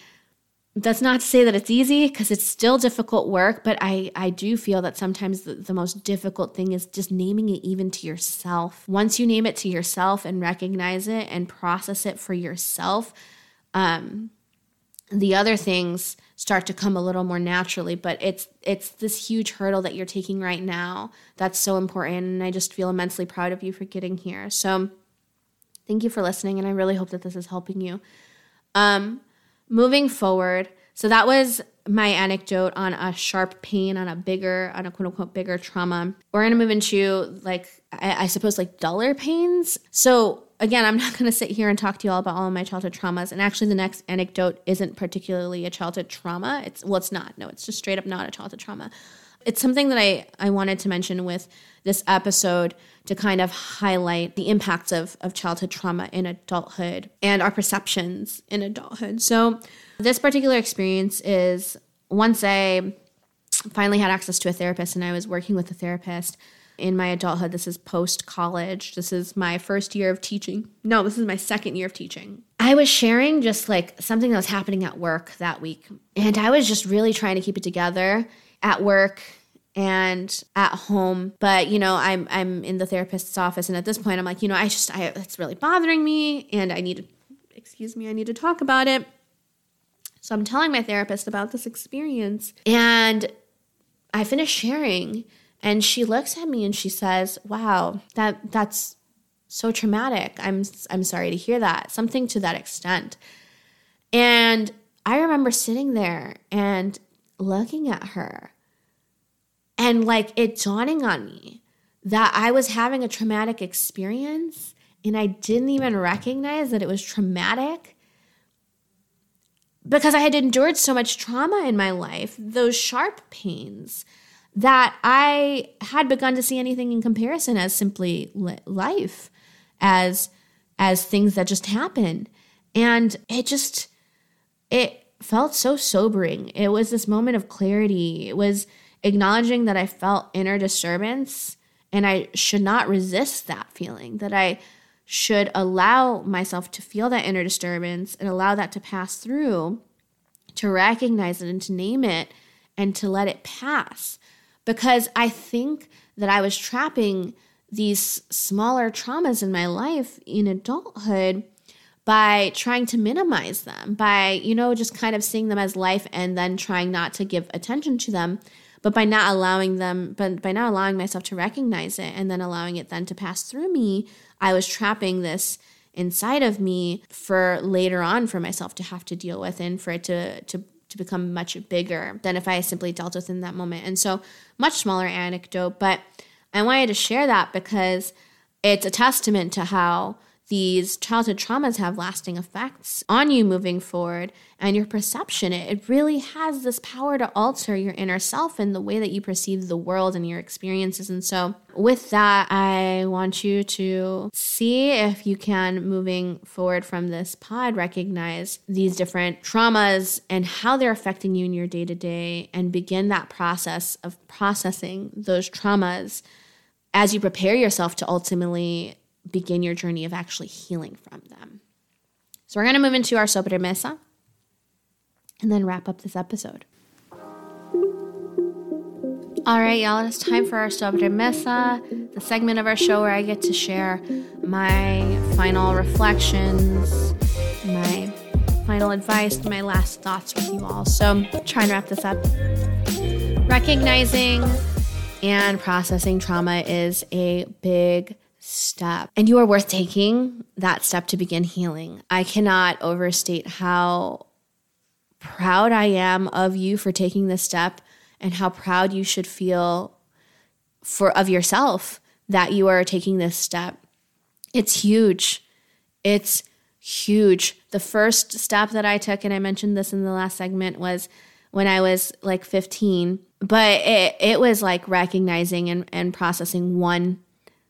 that's not to say that it's easy because it's still difficult work but i i do feel that sometimes the, the, most difficult thing is just naming it even to yourself. Once you name it to yourself and recognize it and process it for yourself um the other things start to come a little more naturally but it's it's this huge hurdle that you're taking right now that's so important and i just feel immensely proud of you for getting here. So thank you for listening and i really hope that this is helping you. Um moving forward, so that was my anecdote on a sharp pain, on a bigger, on a quote unquote bigger trauma. We're gonna move into like, I, I suppose, like duller pains. So again, I'm not gonna sit here and talk to you all about all of my childhood traumas. And actually, the next anecdote isn't particularly a childhood trauma. It's, well, it's not. No, it's just straight up not a childhood trauma. It's something that I, I wanted to mention with this episode to kind of highlight the impacts of, of childhood trauma in adulthood and our perceptions in adulthood. So, this particular experience is once I finally had access to a therapist and I was working with a therapist in my adulthood. This is post college. This is my first year of teaching. No, this is my second year of teaching. I was sharing just like something that was happening at work that week. And I was just really trying to keep it together at work and at home. But you know i'm i'm in the therapist's office and at this point i'm like you know i just i it's really bothering me and i need to excuse me i need to talk about it. So i'm telling my therapist about this experience and i finish sharing and she looks at me and she says wow that that's so traumatic. I'm i'm sorry to hear that something to that extent. And i remember sitting there and looking at her and like it dawning on me that I was having a traumatic experience and I didn't even recognize that it was traumatic because I had endured so much trauma in my life, those sharp pains, that I had begun to see anything in comparison as simply life, as as things that just happen. And it just it felt so sobering. It was this moment of clarity. It was acknowledging that I felt inner disturbance and I should not resist that feeling, that I should allow myself to feel that inner disturbance and allow that to pass through, to recognize it and to name it and to let it pass. Because I think that I was trapping these smaller traumas in my life in adulthood by trying to minimize them, by, you know, just kind of seeing them as life and then trying not to give attention to them but by not allowing them but by not allowing myself to recognize it and then allowing it then to pass through me i was trapping this inside of me for later on for myself to have to deal with and for it to to to become much bigger than if I simply dealt with in that moment. And so, much smaller anecdote, but I wanted to share that because it's a testament to how these childhood traumas have lasting effects on you moving forward and your perception. It, it really has this power to alter your inner self and the way that you perceive the world and your experiences. And so, with that, I want you to see if you can, moving forward from this pod, recognize these different traumas and how they're affecting you in your day to day and begin that process of processing those traumas as you prepare yourself to ultimately begin your journey of actually healing from them. So, we're going to move into our sobremesa and then wrap up this episode. All right, y'all, it's time for our sobremesa, the segment of our show where I get to share my final reflections, my final advice, my last thoughts with you all. So, try and wrap this up. Recognizing and processing trauma is a big step, and you are worth taking that step to begin healing. I cannot overstate how proud I am of you for taking this step and how proud you should feel for of yourself that you are taking this step. It's huge. It's huge. The first step that I took and I mentioned this in the last segment was when I was like 15, but it it was like recognizing and, and processing one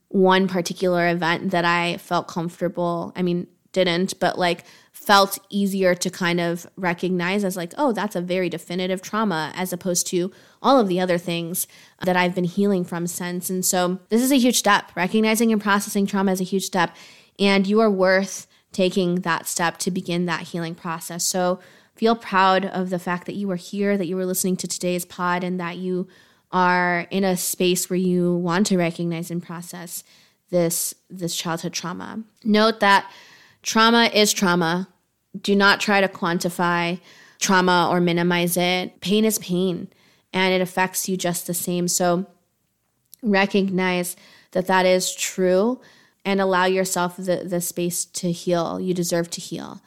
one particular event that I felt comfortable. I mean, didn't, but like felt easier to kind of recognize as like, oh, that's a very definitive trauma as opposed to all of the other things that I've been healing from since. And so this is a huge step. Recognizing and processing trauma is a huge step. And you are worth taking that step to begin that healing process. So feel proud of the fact that you were here, that you were listening to today's pod, and that you are in a space where you want to recognize and process this this childhood trauma. Note that trauma is trauma. Do not try to quantify trauma or minimize it. Pain is pain and it affects you just the same. So recognize that that is true and allow yourself the, the space to heal. You deserve to heal.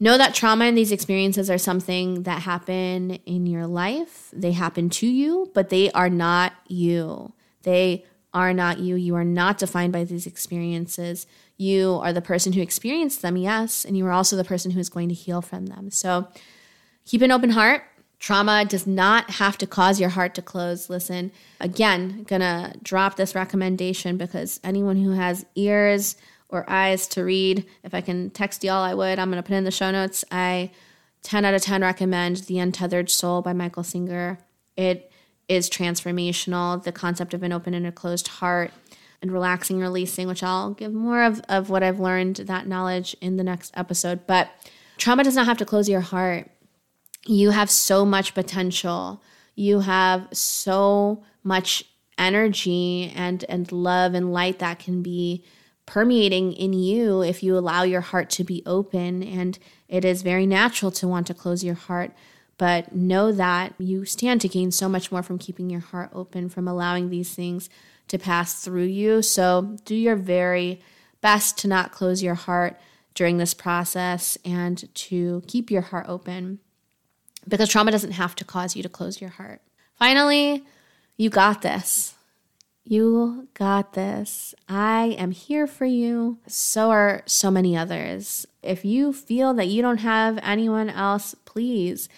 Know that trauma and these experiences are something that happen in your life. They happen to you, but they are not you. They are not you. You are not defined by these experiences. You are the person who experienced them, yes, and you are also the person who is going to heal from them. So keep an open heart. Trauma does not have to cause your heart to close. Listen, again, gonna drop this recommendation because anyone who has ears or eyes to read, if I can text y'all, I would. I'm gonna put in the show notes. I 10 out of 10 recommend The Untethered Soul by Michael Singer. It is transformational. The concept of an open and a closed heart and relaxing, releasing, which I'll give more of, of what I've learned, that knowledge in the next episode. But trauma does not have to close your heart. You have so much potential. You have so much energy and, and love and light that can be permeating in you if you allow your heart to be open. And it is very natural to want to close your heart but know that you stand to gain so much more from keeping your heart open, from allowing these things to pass through you. So do your very best to not close your heart during this process and to keep your heart open because trauma doesn't have to cause you to close your heart. Finally, you got this. You got this. I am here for you. So are so many others. If you feel that you don't have anyone else, please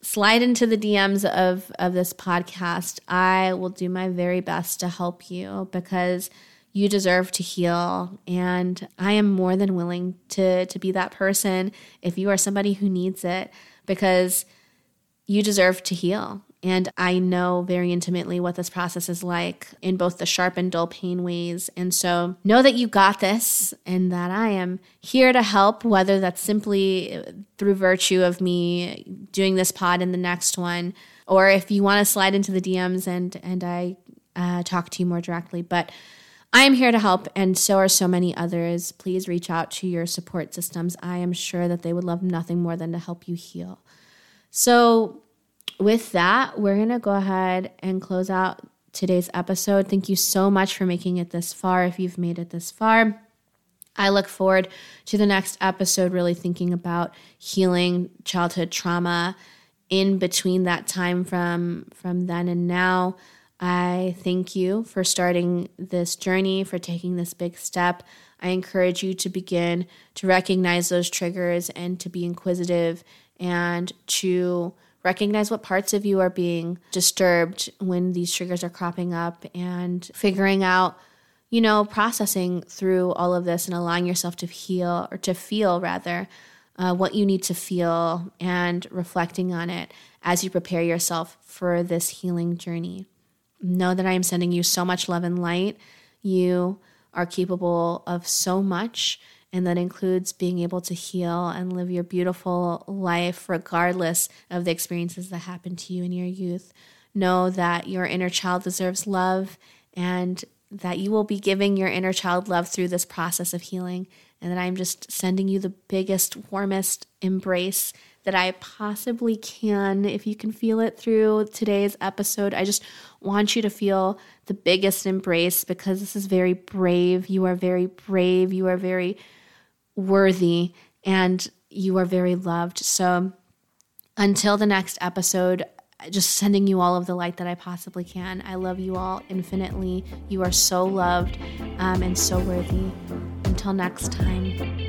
slide into the DMs of of this podcast. I will do my very best to help you because you deserve to heal and I am more than willing to to be that person if you are somebody who needs it because you deserve to heal and I know very intimately what this process is like in both the sharp and dull pain ways. And so know that you got this and that I am here to help, whether that's simply through virtue of me doing this pod in the next one, or if you want to slide into the DMs and, and I uh, talk to you more directly. But I am here to help, and so are so many others. Please reach out to your support systems. I am sure that they would love nothing more than to help you heal. So, with that, we're going to go ahead and close out today's episode. Thank you so much for making it this far. If you've made it this far, I look forward to the next episode, really thinking about healing childhood trauma in between that time from from then and now. I thank you for starting this journey, for taking this big step. I encourage you to begin to recognize those triggers and to be inquisitive and to recognize what parts of you are being disturbed when these triggers are cropping up and figuring out you know processing through all of this and allowing yourself to heal or to feel rather uh, what you need to feel and reflecting on it as you prepare yourself for this healing journey. Know that i am sending you so much love and light. You are capable of so much and that includes being able to heal and live your beautiful life regardless of the experiences that happened to you in your youth. Know that your inner child deserves love and that you will be giving your inner child love through this process of healing, and that I'm just sending you the biggest, warmest embrace that I possibly can. If you can feel it through today's episode, I just want you to feel the biggest embrace because this is very brave. You are very brave. You are very worthy and you are very loved. So until the next episode, just sending you all of the light that I possibly can. I love you all infinitely. You are so loved um, and so worthy. Until next time.